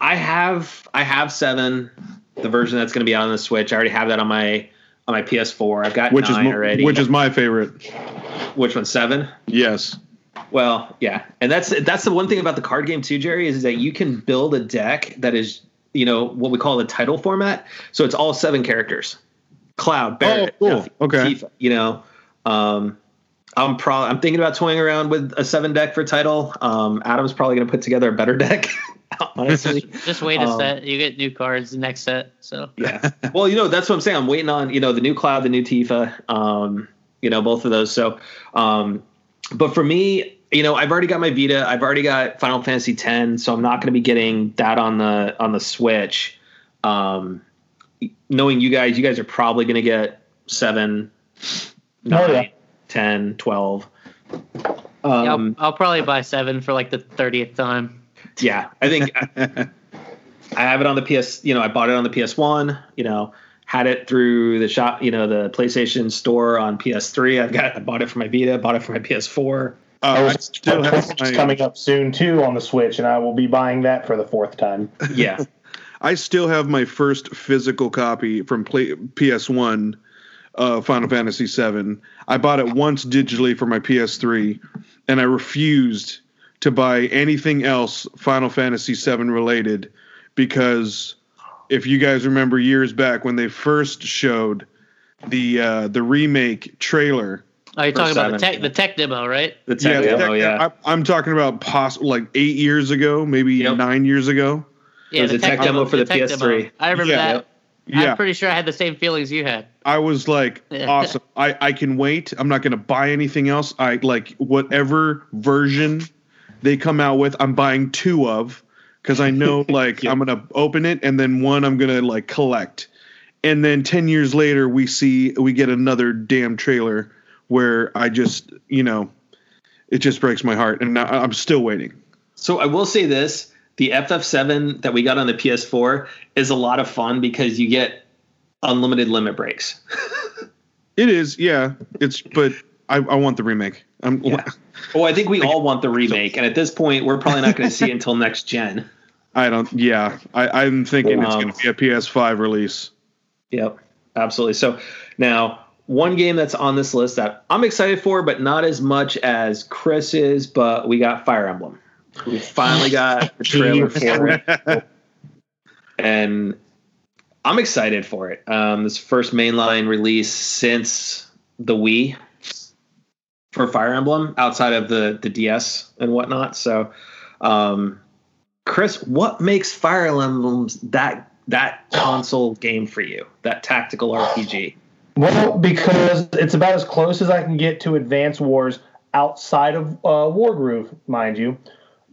I have I have 7 the version that's going to be on the Switch. I already have that on my on my PS4. I've got Which is 9 mo- already. which is my favorite. which one 7? Yes. Well, yeah. And that's that's the one thing about the card game too, Jerry, is that you can build a deck that is, you know, what we call the title format. So it's all 7 characters. Cloud, Barret, Oh, cool. Tifa, Okay. Tifa, you know. Um I'm probably I'm thinking about toying around with a seven deck for title. Um, Adam's probably going to put together a better deck, honestly. just wait a Um, set. You get new cards the next set. So yeah. Well, you know that's what I'm saying. I'm waiting on you know the new Cloud, the new Tifa. Um, You know, both of those. So, um, but for me, you know, I've already got my Vita. I've already got Final Fantasy X, so I'm not going to be getting that on the on the Switch. Um, knowing you guys, you guys are probably going to get seven, nine, Oh, yeah. 10, 12. Yeah, I'll, Um, I'll probably buy seven for like the thirtieth time. yeah, I think I have it on the PS. You know, I bought it on the PS One. You know, had it through the shop. You know, the PlayStation Store on PS3. I've got. I bought it for my Vita. Bought it for my PS4. Uh, I There's still have Twitch my, coming up soon too on the Switch, and I will be buying that for the fourth time. Yeah, I still have my first physical copy from play, PS1, uh, Final Fantasy VII. I bought it once digitally for my PS3, and I refused to buy anything else Final Fantasy VII related because if you guys remember years back when they first showed the uh, the remake trailer. Oh, you're For talking about the tech, the tech demo, right? the tech the demo. tech- Yeah, I, I'm talking about poss- like eight years ago, maybe Yep. nine years ago. It was a tech demo for the tech PS3. I remember Yeah. that. Yeah, I'm pretty sure I had the same feelings you had. I was like, awesome. I, I can wait. I'm not going to buy anything else. I like whatever version they come out with, I'm buying two of because I know like Yeah. I'm going to open it and then one I'm going to like collect. And then 10 years later, we see, we get another damn trailer where I just, you know, it just breaks my heart. And now I'm still waiting. So I will say this: the FF7 that we got on the PS4 is a lot of fun because you get unlimited limit breaks. It is, yeah. It's, but I, I want the remake. I'm, Yeah. Well, oh, I think we all want the remake, and at this point, we're probably not going to see it until next gen. I don't, yeah. I, I'm thinking it's Um, going to be a PS5 release. Yep, absolutely. So now, one game that's on this list that I'm excited for, but not as much as Chris is, but we got Fire Emblem. We finally got the trailer for it, and I'm excited for it. Um, this first mainline release since the Wii for Fire Emblem, outside of the the DS and whatnot. So, um, Chris, what makes Fire Emblem that that console game for you? That tactical RPG? Well, because it's about as close as I can get to Advance Wars outside of uh, Wargroove, mind you.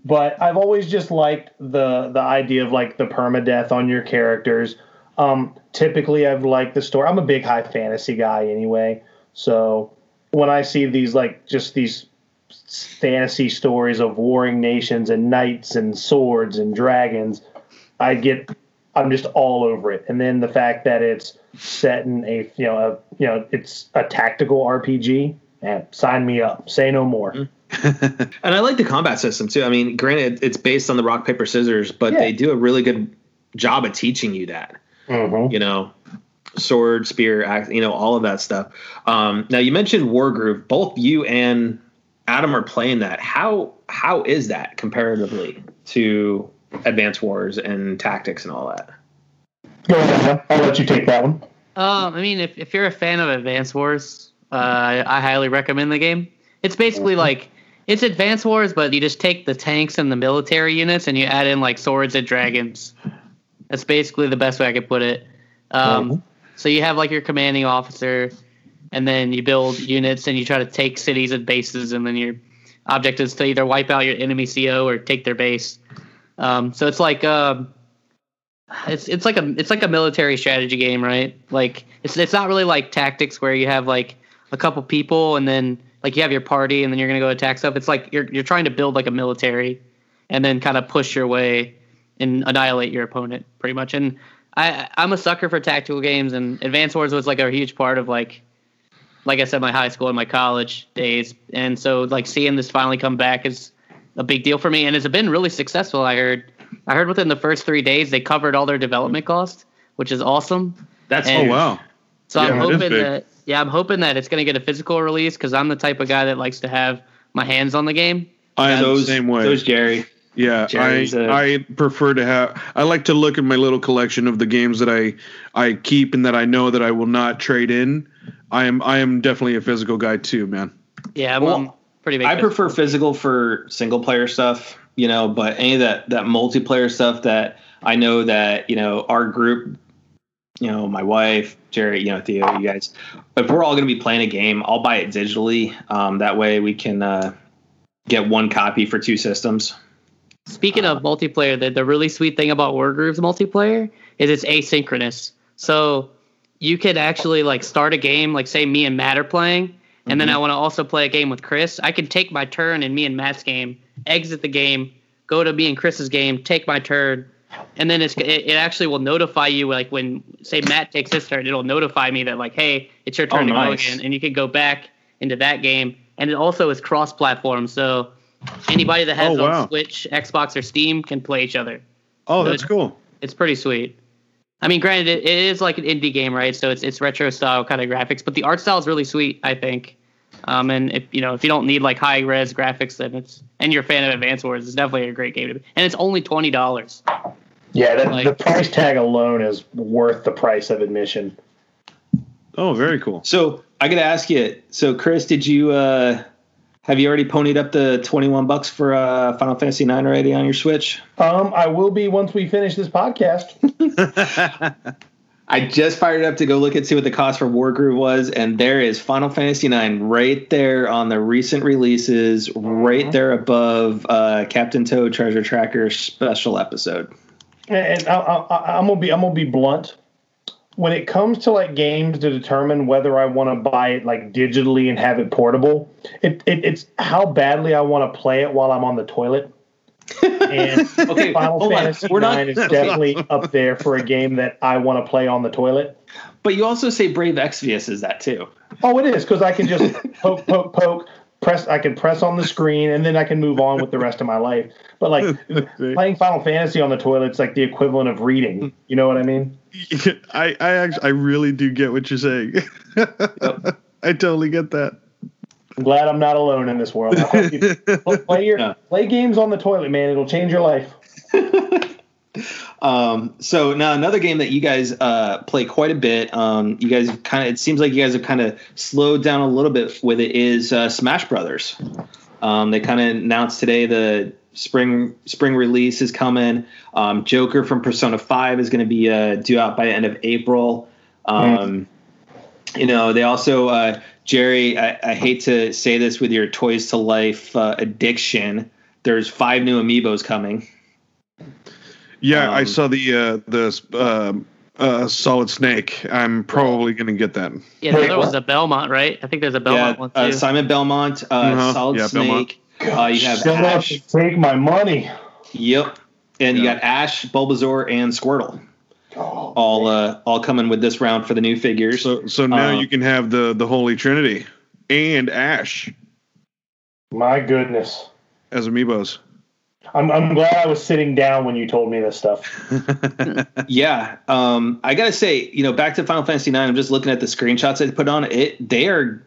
But I've always just liked the the idea of like the permadeath on your characters. Um, typically, I've liked the story. I'm a big high fantasy guy anyway, so when I see these like just these fantasy stories of warring nations and knights and swords and dragons, I get I'm just all over it. And then the fact that it's set in a you know a you know it's a tactical RPG, and sign me up. Say no more. And I like the combat system too. I mean, granted, it's based on the rock paper scissors, but Yeah. they do a really good job of teaching you that. Mhm. You know, sword, spear, axe, you know, all of that stuff. Um, now you mentioned Wargroove. Both you and Adam are playing that. How how is that comparatively to Advance Wars and Tactics and all that? Go ahead, Adam. I'll let you take that one. Um, I mean, if, if you're a fan of Advance Wars, uh, I, I highly recommend the game. It's basically like it's Advance Wars, but you just take the tanks and the military units and you add in like swords and dragons. That's basically the best way I could put it. Um, Mhm. So you have like your commanding officer, and then you build units and you try to take cities and bases, and then your object is to either wipe out your enemy CO or take their base. Um, so it's like um, it's it's like a it's like a military strategy game, right? Like it's it's not really like tactics where you have like a couple people and then like you have your party and then you're gonna go attack stuff. It's like you're you're trying to build like a military and then kind of push your way and annihilate your opponent pretty much. And I I'm a sucker for tactical games and Advance Wars was like a huge part of like like I said my high school and my college days. And so like seeing this finally come back is a big deal for me and it's been really successful. I heard I heard within the first three days they covered all their development costs, which is awesome. That's oh, And- Oh wow! So I'm Yeah, it is hoping big. that yeah, I'm hoping that it's going to get a physical release because I'm the type of guy that likes to have my hands on the game. I am those the same way. Those Jerry. Yeah, I Jerry's a- I prefer to have. I like to look at my little collection of the games that I I keep and that I know that I will not trade in. I am I am definitely a physical guy too, man. Yeah, I'm, Well, I'm pretty big. I fan. prefer physical for single player stuff, you know, but any of that that multiplayer stuff that I know that, you know, our group you know, my wife, Jerry, you know, Theo, you guys, if we're all going to be playing a game, I'll buy it digitally. Um, that way we can uh, get one copy for two systems. Speaking of multiplayer, the, the really sweet thing about Wargrooves multiplayer is it's asynchronous. So you could actually like start a game, like say me and Matt are playing, and mm-hmm. then I want to also play a game with Chris. I can take my turn in me and Matt's game, exit the game, go to me and Chris's game, take my turn, and then it's it, it actually will notify you like when say Matt takes his turn, it'll notify me that like hey, it's your turn oh, to nice. go again, and you can go back into that game. And it also is cross-platform, so anybody that has oh, wow. on Switch, Xbox, or Steam can play each other. Oh, so that's cool. It's pretty sweet. I mean, granted, it, it is like an indie game, right? So it's it's retro style kind of graphics, but the art style is really sweet. I think. Um, and if you know if you don't need like high res graphics, then it's and you're a fan of Advance Wars, it's definitely a great game to be. And it's only twenty dollars. Yeah, that, like, the price tag alone is worth the price of admission. Oh, very cool. So I got to ask you. So Chris, did you uh, have you already ponied up the twenty one bucks for uh, Final Fantasy Nine already on your Switch? Um, I will be once we finish this podcast. I just fired up to go look and see what the cost for Wargroove was, and there is Final Fantasy IX right there on the recent releases, right there above uh, Captain Toad Treasure Tracker special episode. And I, am gonna be I'm gonna be blunt. When it comes to like games to determine whether I want to buy it like digitally and have it portable, it, it it's how badly I want to play it while I'm on the toilet. And okay, Final Fantasy IX not, is definitely up there for a game that I want to play on the toilet. But you also say Brave Exvius is that too. Oh, it is because I can just poke, poke, poke, press. I can press on the screen, and then I can move on with the rest of my life. But like playing Final Fantasy on the toilet, it's like the equivalent of reading. You know what I mean? I I actually I really do get what you're saying. Yep. I totally get that. I'm glad I'm not alone in this world. play your yeah. play games on the toilet, man. It'll change your life. Um, so now another game that you guys uh, play quite a bit. Um, you guys kind of it seems like you guys have kind of slowed down a little bit with it. Is uh, Smash Brothers? Um, they kind of announced today the spring spring release is coming. Um, Joker from Persona Five is going to be uh, due out by the end of April. Um, You know, they also uh, Jerry, I, I, hate to say this with your Toys to Life uh, addiction. There's five new amiibos coming. Yeah, um, I saw the uh, the uh, uh, Solid Snake. I'm probably going to get that. Yeah, the other was a Belmont, right? I think there's a Belmont yeah, one uh. Simon Belmont, uh, uh-huh. Solid yeah, Snake. Uh, you have Shut Ash. take my money. Yep, and yeah. you got Ash, Bulbasaur, and Squirtle. Oh, all uh, all coming with this round for the new figures. So so now uh, you can have the the Holy Trinity and Ash. My goodness. As amiibos. I'm I'm glad I was sitting down when you told me this stuff. yeah, um, I gotta say, you know, back to Final Fantasy Nine. I'm just looking at the screenshots I put on it. They are.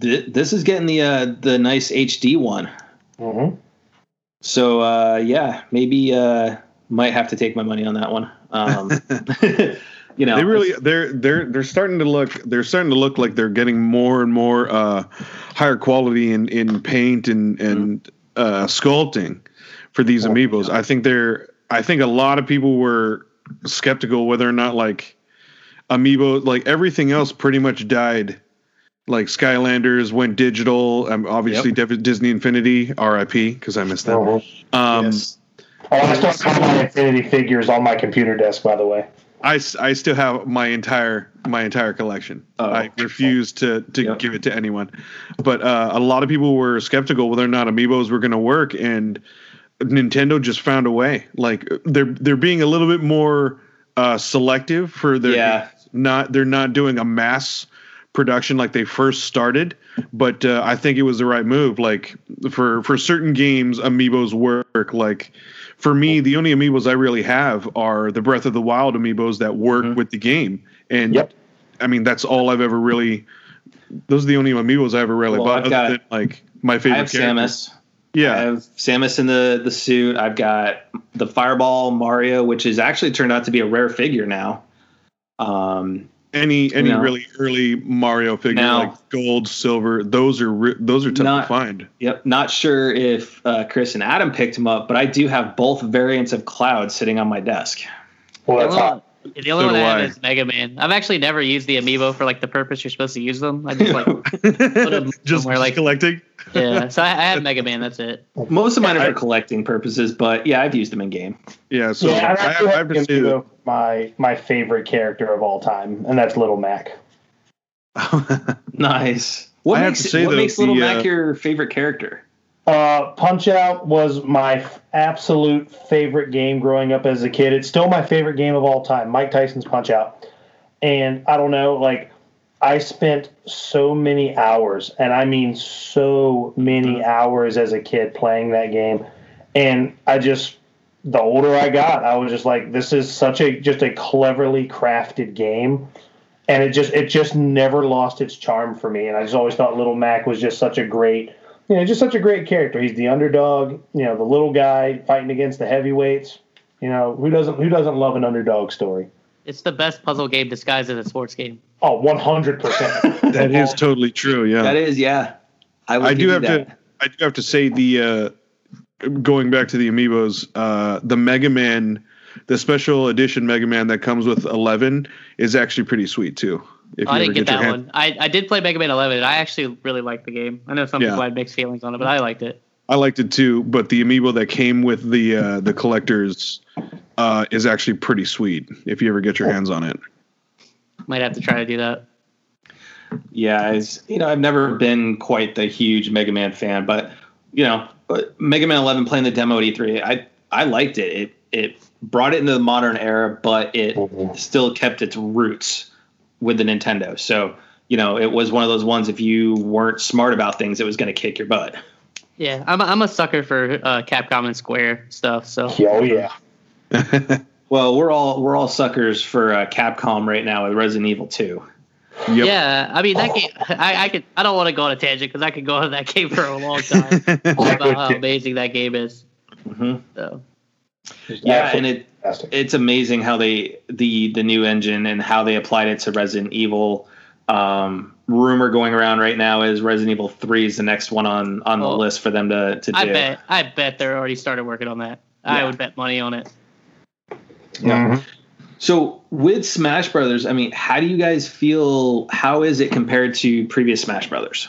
Th- this is getting the uh, the nice HD one. Mm-hmm. So uh, yeah, maybe uh, might have to take my money on that one. Um, you know, they really they're they're they're starting to look they're starting to look like they're getting more and more uh, higher quality in in paint and and mm-hmm. uh, sculpting for these oh, amiibos. Yeah. I think they're I think a lot of people were skeptical whether or not like amiibo like everything else pretty much died. Like Skylanders went digital. Um, obviously yep. Disney Infinity, RIP, because I missed that. Uh-huh. Um, yes Oh, I still have my Infinity figures on my computer desk, by the way. I, I still have my entire my entire collection. Oh, I refuse to to give it to anyone. But uh, a lot of people were skeptical whether or not amiibos were going to work, and Nintendo just found a way. Like they're they're being a little bit more uh, selective for their yeah. not they're not doing a mass production like they first started. But uh, I think it was the right move. Like for for certain games, amiibos work. Like for me, the only amiibos I really have are the Breath of the Wild amiibos that work mm-hmm. with the game. And yep. I mean, that's all I've ever really. Those are the only amiibos I ever really well, bought. Got, than, like my favorite. I have characters. Samus. Yeah, I have Samus in the the suit. I've got the Fireball Mario, which is actually turned out to be a rare figure now. Um, any any no. really early Mario figure now, like gold, silver, those are re- those are tough not, to find. Yep, not sure if uh, Chris and Adam picked them up, but I do have both variants of Cloud sitting on my desk. Well, that's hot. The only So one I have I. is Mega Man. I've actually never used the amiibo for like the purpose you're supposed to use them. I just like them just somewhere, like- collecting. yeah. So I, I have Mega Man. That's it. Most of mine are I- for collecting purposes, but yeah, I've used them in game. Yeah, so yeah, I, I, have, do I have have to say Amiibo, my my favorite character of all time, and that's Little Mac. Nice. What I have makes to say, what though, makes Little the, Mac uh, your favorite character? Uh, Punch Out was my f- absolute favorite game growing up as a kid. It's still my favorite game of all time. Mike Tyson's Punch Out, and I don't know, like I spent so many hours, and I mean so many hours as a kid playing that game, and I just the older I got, I was just like, this is such a just a cleverly crafted game. And it just it just never lost its charm for me, and I just always thought Little Mac was just such a great you know, just such a great character. He's the underdog, you know, the little guy fighting against the heavyweights. You know, who doesn't who doesn't love an underdog story? It's the best puzzle game disguised as a sports game. Oh, 100%. that is totally true. Yeah, That is, yeah. will I give do you have that. to. I do have to say the uh, going back to the amiibos, uh, the Mega Man, the special edition Mega Man that comes with Eleven is actually pretty sweet too. If I didn't get that one. I, I did play Mega Man 11. and I actually really liked the game. I know some Yeah. people had mixed feelings on it, but I liked it. I liked it too, but the amiibo that came with the uh, the collectors uh, is actually pretty sweet. If you ever get your hands on it. Might have to try to do that. Yeah, it's, you know, I've never been quite the huge Mega Man fan, but you know, Mega Man 11 playing the demo at E3, I I liked it. It it brought it into the modern era, but it Mhm. still kept its roots with the Nintendo. So you know, it was one of those ones. If you weren't smart about things, it was going to kick your butt. Yeah, I'm a, I'm a sucker for uh, Capcom and Square stuff. So oh yeah. Well, we're all we're all suckers for uh, Capcom right now with Resident Evil 2. Yep. yeah, I mean that game. I, I could. I don't want to go on a tangent because I could go on that game for a long time about how amazing that game is. hmm So Yeah, and it Fantastic. it's amazing how they the the new engine and how they applied it to Resident Evil. Um, rumor going around right now is Resident Evil Three is the next one on on the list for them to to do. I bet. I bet they're already started working on that. I would bet money on it. Mhm. So with Smash Brothers, I mean, how do you guys feel? How is it compared to previous Smash Brothers?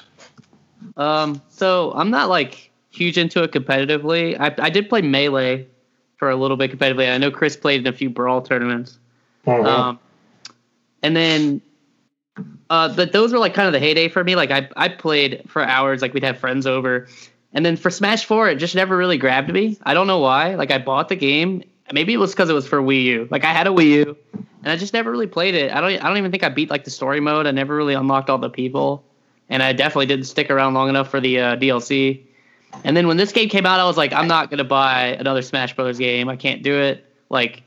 Um, so I'm not like huge into it competitively. I I did play melee for a little bit competitively. I know Chris played in a few brawl tournaments. Mhm. Um, and then, uh, but those were like kind of the heyday for me. Like I, I played for hours. Like we'd have friends over, and then for Smash Four, it just never really grabbed me. I don't know why. Like I bought the game. Maybe it was because it was for Wii U. Like I had a Wii U, and I just never really played it. I don't. I don't even think I beat like the story mode. I never really unlocked all the people, and I definitely didn't stick around long enough for the uh, DLC. And then when this game came out, I was like, I'm not gonna buy another Smash Brothers game. I can't do it. Like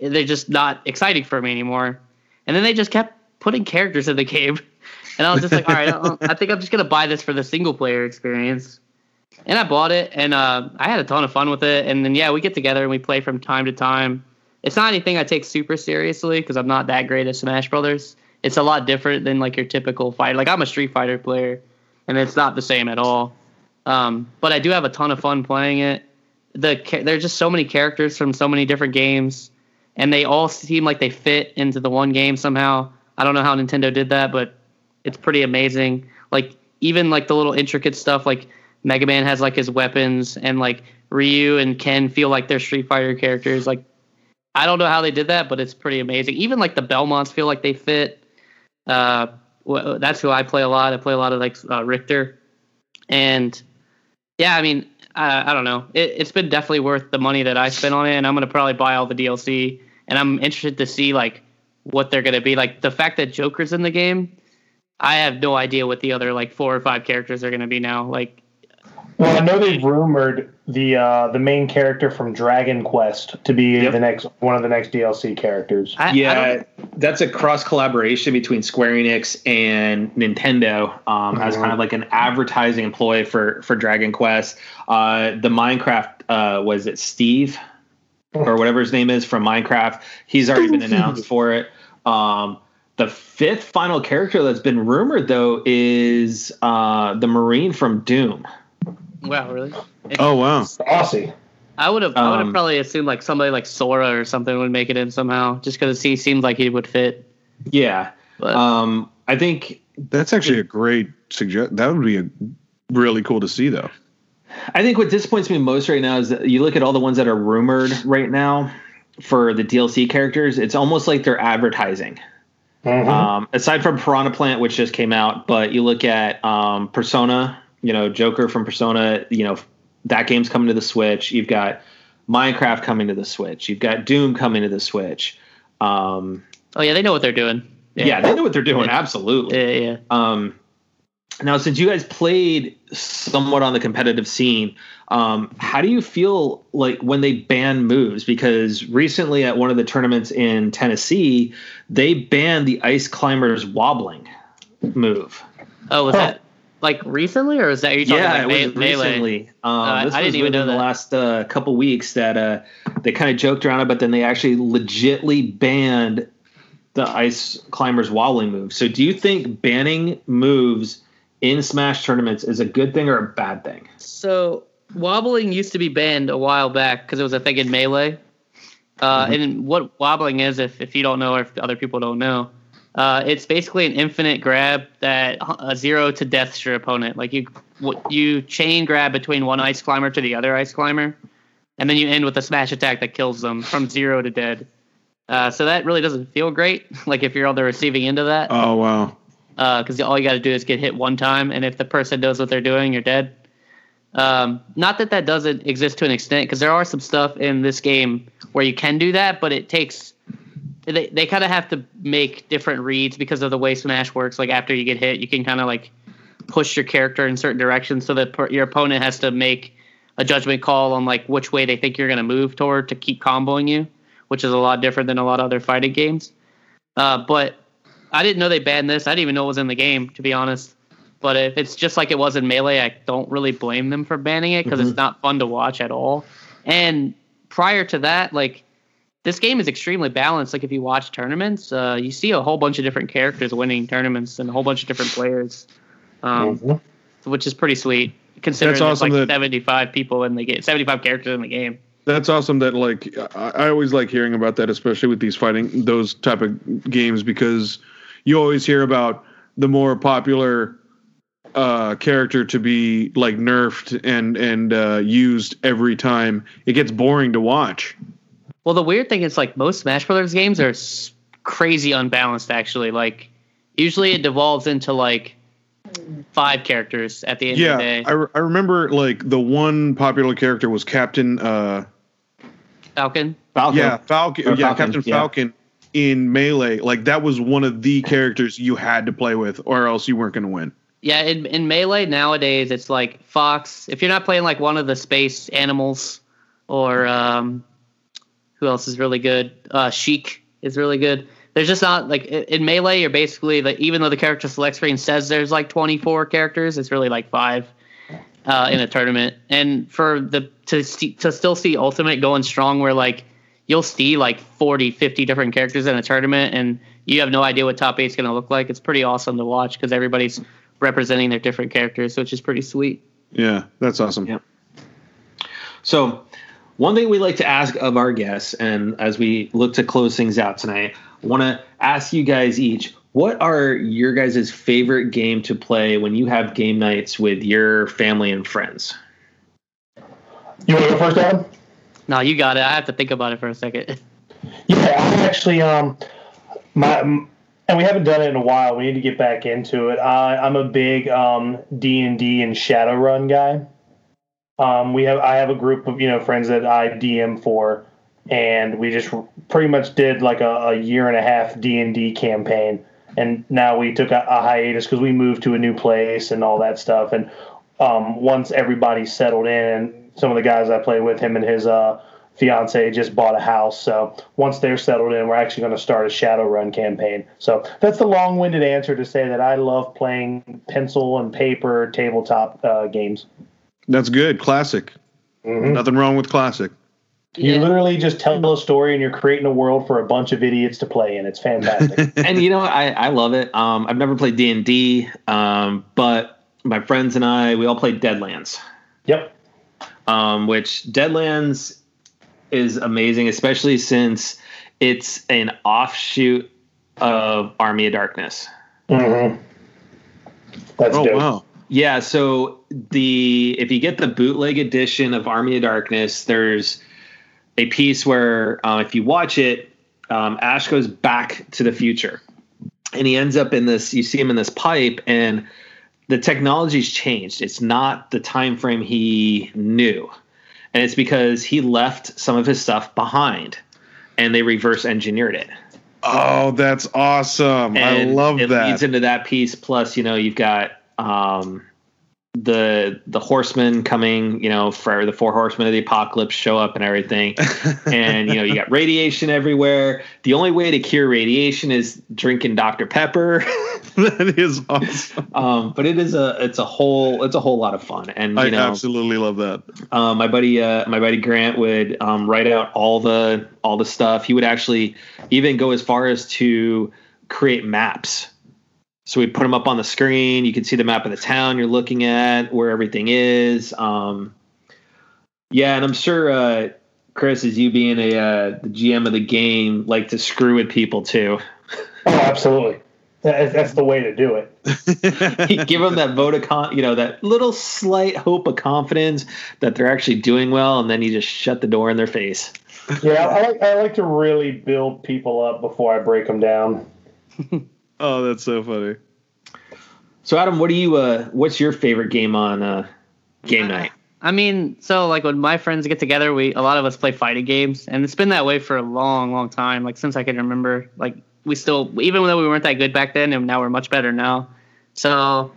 they're just not exciting for me anymore. And then they just kept putting characters in the game, and I was just like, all right, I, think I'm just gonna buy this for the single player experience. And I bought it, and uh, I had a ton of fun with it. And then yeah, we get together and we play from time to time. It's not anything I take super seriously because I'm not that great at Smash Brothers. It's a lot different than like your typical fighter. Like I'm a Street Fighter player, and it's not the same at all. Um, but I do have a ton of fun playing it. The there's just so many characters from so many different games, and they all seem like they fit into the one game somehow. I don't know how Nintendo did that, but it's pretty amazing. Like even like the little intricate stuff, like Mega Man has like his weapons, and like Ryu and Ken feel like they're Street Fighter characters. Like I don't know how they did that, but it's pretty amazing. Even like the Belmonts feel like they fit. Uh, that's who I play a lot. I play a lot of like uh, Richter, and yeah, I mean, I, I don't know. It, it's been definitely worth the money that I spent on it, and I'm gonna probably buy all the DLC. And I'm interested to see like what they're gonna be. Like the fact that Joker's in the game, I have no idea what the other like four or five characters are gonna be now. Like, Well, I know they've rumored the uh, the main character from Dragon Quest to be Yep. the next one of the next DLC characters. I, I yeah, don't, that's a cross collaboration between Square Enix and Nintendo um, as Mhm. kind of like an advertising employee for for Dragon Quest. Uh, the Minecraft uh, was it Steve or whatever his name is from Minecraft. He's already been announced for it. Um, the fifth final character that's been rumored though is uh, the Marine from Doom. Wow, really? Oh wow! Saucy. I would have. I would have Um, probably assumed like somebody like Sora or something would make it in somehow, just because he seems like he would fit. Yeah. But Um, I think That's actually a great suggest. That would be a really cool to see, though. I think what disappoints me most right now is that you look at all the ones that are rumored right now for the DLC characters. It's almost like they're advertising. Mhm. Um, aside from Piranha Plant, which just came out, but you look at um, Persona, you know, Joker from Persona, you know, that game's coming to the Switch. You've got Minecraft coming to the Switch. You've got Doom coming to the Switch. Um, oh yeah, they know what they're doing. yeah. they know what they're doing. Absolutely. Yeah, yeah. Um, now, since you guys played somewhat on the competitive scene, um, how do you feel like when they ban moves? Because recently at one of the tournaments in Tennessee, they banned the ice climbers wobbling move. Oh, was Huh. that like recently, or is that you talking yeah, about it me- was melee? recently. Um, I- this I was didn't even know within the that. last uh, couple weeks that uh, they kind of joked around it, but then they actually legitly banned the ice climbers wobbling move. So, do you think banning moves in Smash tournaments is a good thing or a bad thing? So wobbling used to be banned a while back because it was a thing in melee. Uh, And what wobbling is, if, if you don't know or if other people don't know, uh, it's basically an infinite grab that uh, zero to deaths your opponent. Like you you chain grab between one ice climber to the other ice climber, and then you end with a smash attack that kills them from zero to dead. Uh, so that really doesn't feel great. Like if you're on the receiving end of that Oh wow. because all you got to do is get hit one time, and if the person knows what they're doing, you're dead. Um, not that that doesn't exist to an extent, because there are some stuff in this game where you can do that, but it takes. They, they kind of have to make different reads because of the way Smash works. Like after you get hit, you can kind of like push your character in certain directions, so that per, your opponent has to make a judgment call on like which way they think you're going to move toward to keep comboing you, which is a lot different than a lot of other fighting games. Uh, but I didn't know they banned this. I didn't even know it was in the game, to be honest. But if it's just like it was in Melee, I don't really blame them for banning it because it's not fun to watch at all. And prior to that, like this game is extremely balanced. Like if you watch tournaments, uh, you see a whole bunch of different characters winning tournaments and a whole bunch of different players, um, Mhm. which is pretty sweet. Considering That's there's awesome like that- 75 people in the game, 75 characters in the game. That's awesome. That like I, I always like hearing about that, especially with these fighting those type of games, because you always hear about the more popular uh, character to be like nerfed and and uh, used every time. It gets boring to watch. Well, the weird thing is like most Smash Brothers games are s- crazy unbalanced. Actually, like usually it devolves into like five characters at the end of the Yeah, day. I, re- I remember like the one popular character was Captain. Uh, Falcon. Falco. yeah, Falcon. Or Yeah, Falcon, Captain yeah. Falcon in Melee. Like that was one of the characters you had to play with, or else you weren't going to win. Yeah, in, in Melee nowadays it's like Fox. If you're not playing like one of the space animals, or um, who else is really good? Uh, Sheik is really good. There's just not like in Melee. You're basically like even though the character select screen says there's like 24 characters, it's really like five uh, in a tournament. And for the to see, to still see Ultimate going strong, where like you'll see like 40, 50 different characters in a tournament, and you have no idea what top eight's going to look like. It's pretty awesome to watch because everybody's representing their different characters, which is pretty sweet. Yeah, that's awesome. Yeah. So, one thing we like to ask of our guests, and as we look to close things out tonight, I want to ask you guys each what are your guys' favorite game to play when you have game nights with your family and friends? You want to go first, Adam? No, you got it. I have to think about it for a second. Yeah, I actually um my and we haven't done it in a while. We need to get back into it. I I'm a big um D and D and Shadowrun guy. Um, we have I have a group of you know friends that I DM for, and we just pretty much did like a, a year and a half D and D campaign, and now we took a, a hiatus because we moved to a new place and all that stuff. And um, once everybody settled in, some of the guys I play with, him and his uh fiance just bought a house. So once they're settled in, we're actually going to start a Shadowrun campaign. So that's the long-winded answer to say that I love playing pencil and paper tabletop uh, games. That's good. Classic. Mhm. Nothing wrong with classic. You Yeah. literally just tell a story and you're creating a world for a bunch of idiots to play in. It's fantastic. and you know? I, I love it. Um, I've never played D and D, um, but my friends and I we all played Deadlands. yep. um, which Deadlands is amazing, especially since it's an offshoot of Army of Darkness. Mm-hmm. That's Oh dope. wow. Yeah, so the if you get the bootleg edition of Army of Darkness, there's a piece where uh, if you watch it, um, Ash goes back to the future, and he ends up in this. You see him in this pipe, and the technology's changed. It's not the time frame he knew, and it's because he left some of his stuff behind, and they reverse engineered it. Oh, that's awesome. I And love it that. leads into that piece. Plus, you know, you've got um, the the horsemen coming. You know, for the four horsemen of the apocalypse show up and everything. and you know, you got radiation everywhere. The only way to cure radiation is drinking Dr Pepper. that is awesome. um, but it is a it's a whole it's a whole lot of fun. And you I know, absolutely love that. um, my buddy uh, my buddy Grant would um, write out all the all the stuff. He would actually even go as far as to create maps. So we'd put them up on the screen. You can see the map of the town you're looking at, where everything is. Um, yeah, and I'm sure uh, Chris, as you being a uh, the GM of the game, like to screw with people too. Oh, absolutely. That's the way to do it. Give them that vote of con- you know, that little slight hope of confidence that they're actually doing well, and then you just shut the door in their face. Yeah, I like I like to really build people up before I break them down. oh, that's so funny. So Adam, what do you uh what's your favorite game on uh game night? I mean, so like when my friends get together, we a lot of us play fighting games, and it's been that way for a long, long time. Like since I can remember, like we still, even though we weren't that good back then, and now we're much better now. So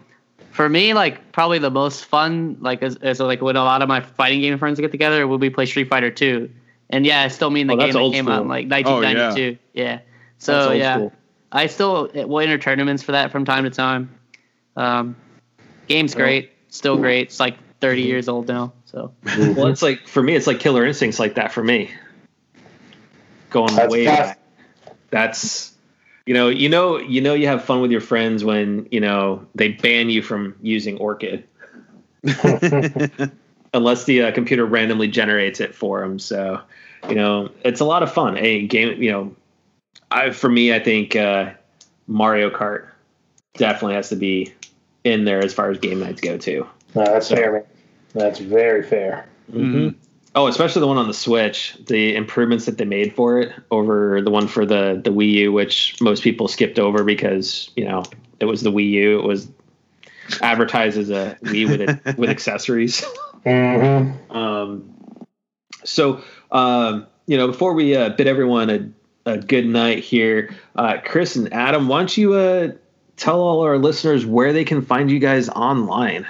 for me, like probably the most fun, like is, is like when a lot of my fighting game friends get together, will be play Street Fighter Two. And yeah, I still mean the Oh, game that old came out in school. like Oh, 1992. yeah. That's So old yeah, school. I still will enter tournaments for that from time to time. Um, game's great, still great. It's like 30 years old now. So Well, it's like for me, it's like Killer Instincts like that for me. Going That's way fast. back. That's you know, you know, you know, you have fun with your friends when you know they ban you from using Orchid unless the uh, computer randomly generates it for them. So, you know, it's a lot of fun. A game, you know, I for me, I think uh, Mario Kart definitely has to be in there as far as game nights go too. No, that's fair, man. That's very fair. Mm-hmm. Oh, especially the one on the Switch. The improvements that they made for it over the one for the the Wii U, which most people skipped over because you know it was the Wii U. It was advertised as a Wii with it, with accessories. Mm-hmm. Um, so um, you know, before we uh, bid everyone a, a good night here, uh, Chris and Adam, why don't you uh, tell all our listeners where they can find you guys online?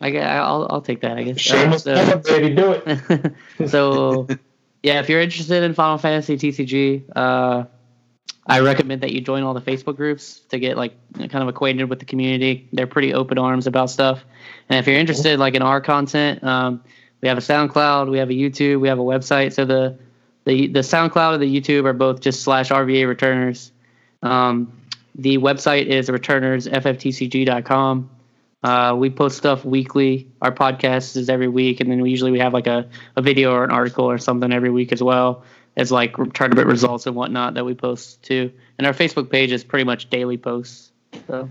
I guess I'll I'll take that. I guess. Uh, Shameless so- baby, do it. so yeah if you're interested in final fantasy tcg uh, i recommend that you join all the facebook groups to get like kind of acquainted with the community they're pretty open arms about stuff and if you're interested like in our content um, we have a soundcloud we have a youtube we have a website so the the, the soundcloud and the youtube are both just slash rva returners um, the website is returnersfftcg.com uh, we post stuff weekly. Our podcast is every week, and then we usually we have like a, a video or an article or something every week as well as like tournament results and whatnot that we post too. And our Facebook page is pretty much daily posts. So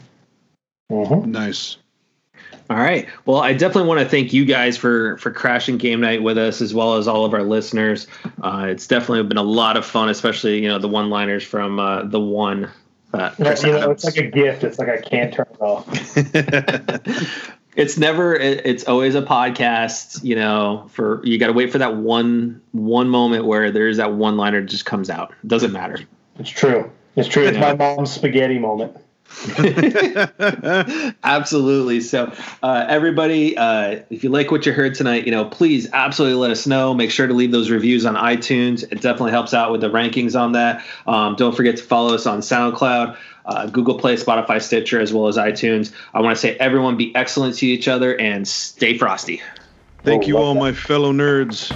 Mm-hmm. Nice. All right. Well, I definitely want to thank you guys for for crashing game night with us, as well as all of our listeners. Uh, it's definitely been a lot of fun, especially you know the one liners from uh, the one. Uh, you know, it's like a gift. It's like I can't turn it off. it's never. It, it's always a podcast. You know, for you got to wait for that one one moment where there's that one liner just comes out. Doesn't matter. It's true. It's true. It's my mom's spaghetti moment. absolutely. So, uh, everybody, uh, if you like what you heard tonight, you know, please absolutely let us know. Make sure to leave those reviews on iTunes. It definitely helps out with the rankings on that. Um, don't forget to follow us on SoundCloud, uh, Google Play, Spotify, Stitcher, as well as iTunes. I want to say, everyone, be excellent to each other and stay frosty. Thank Oh, you all, that. my fellow nerds.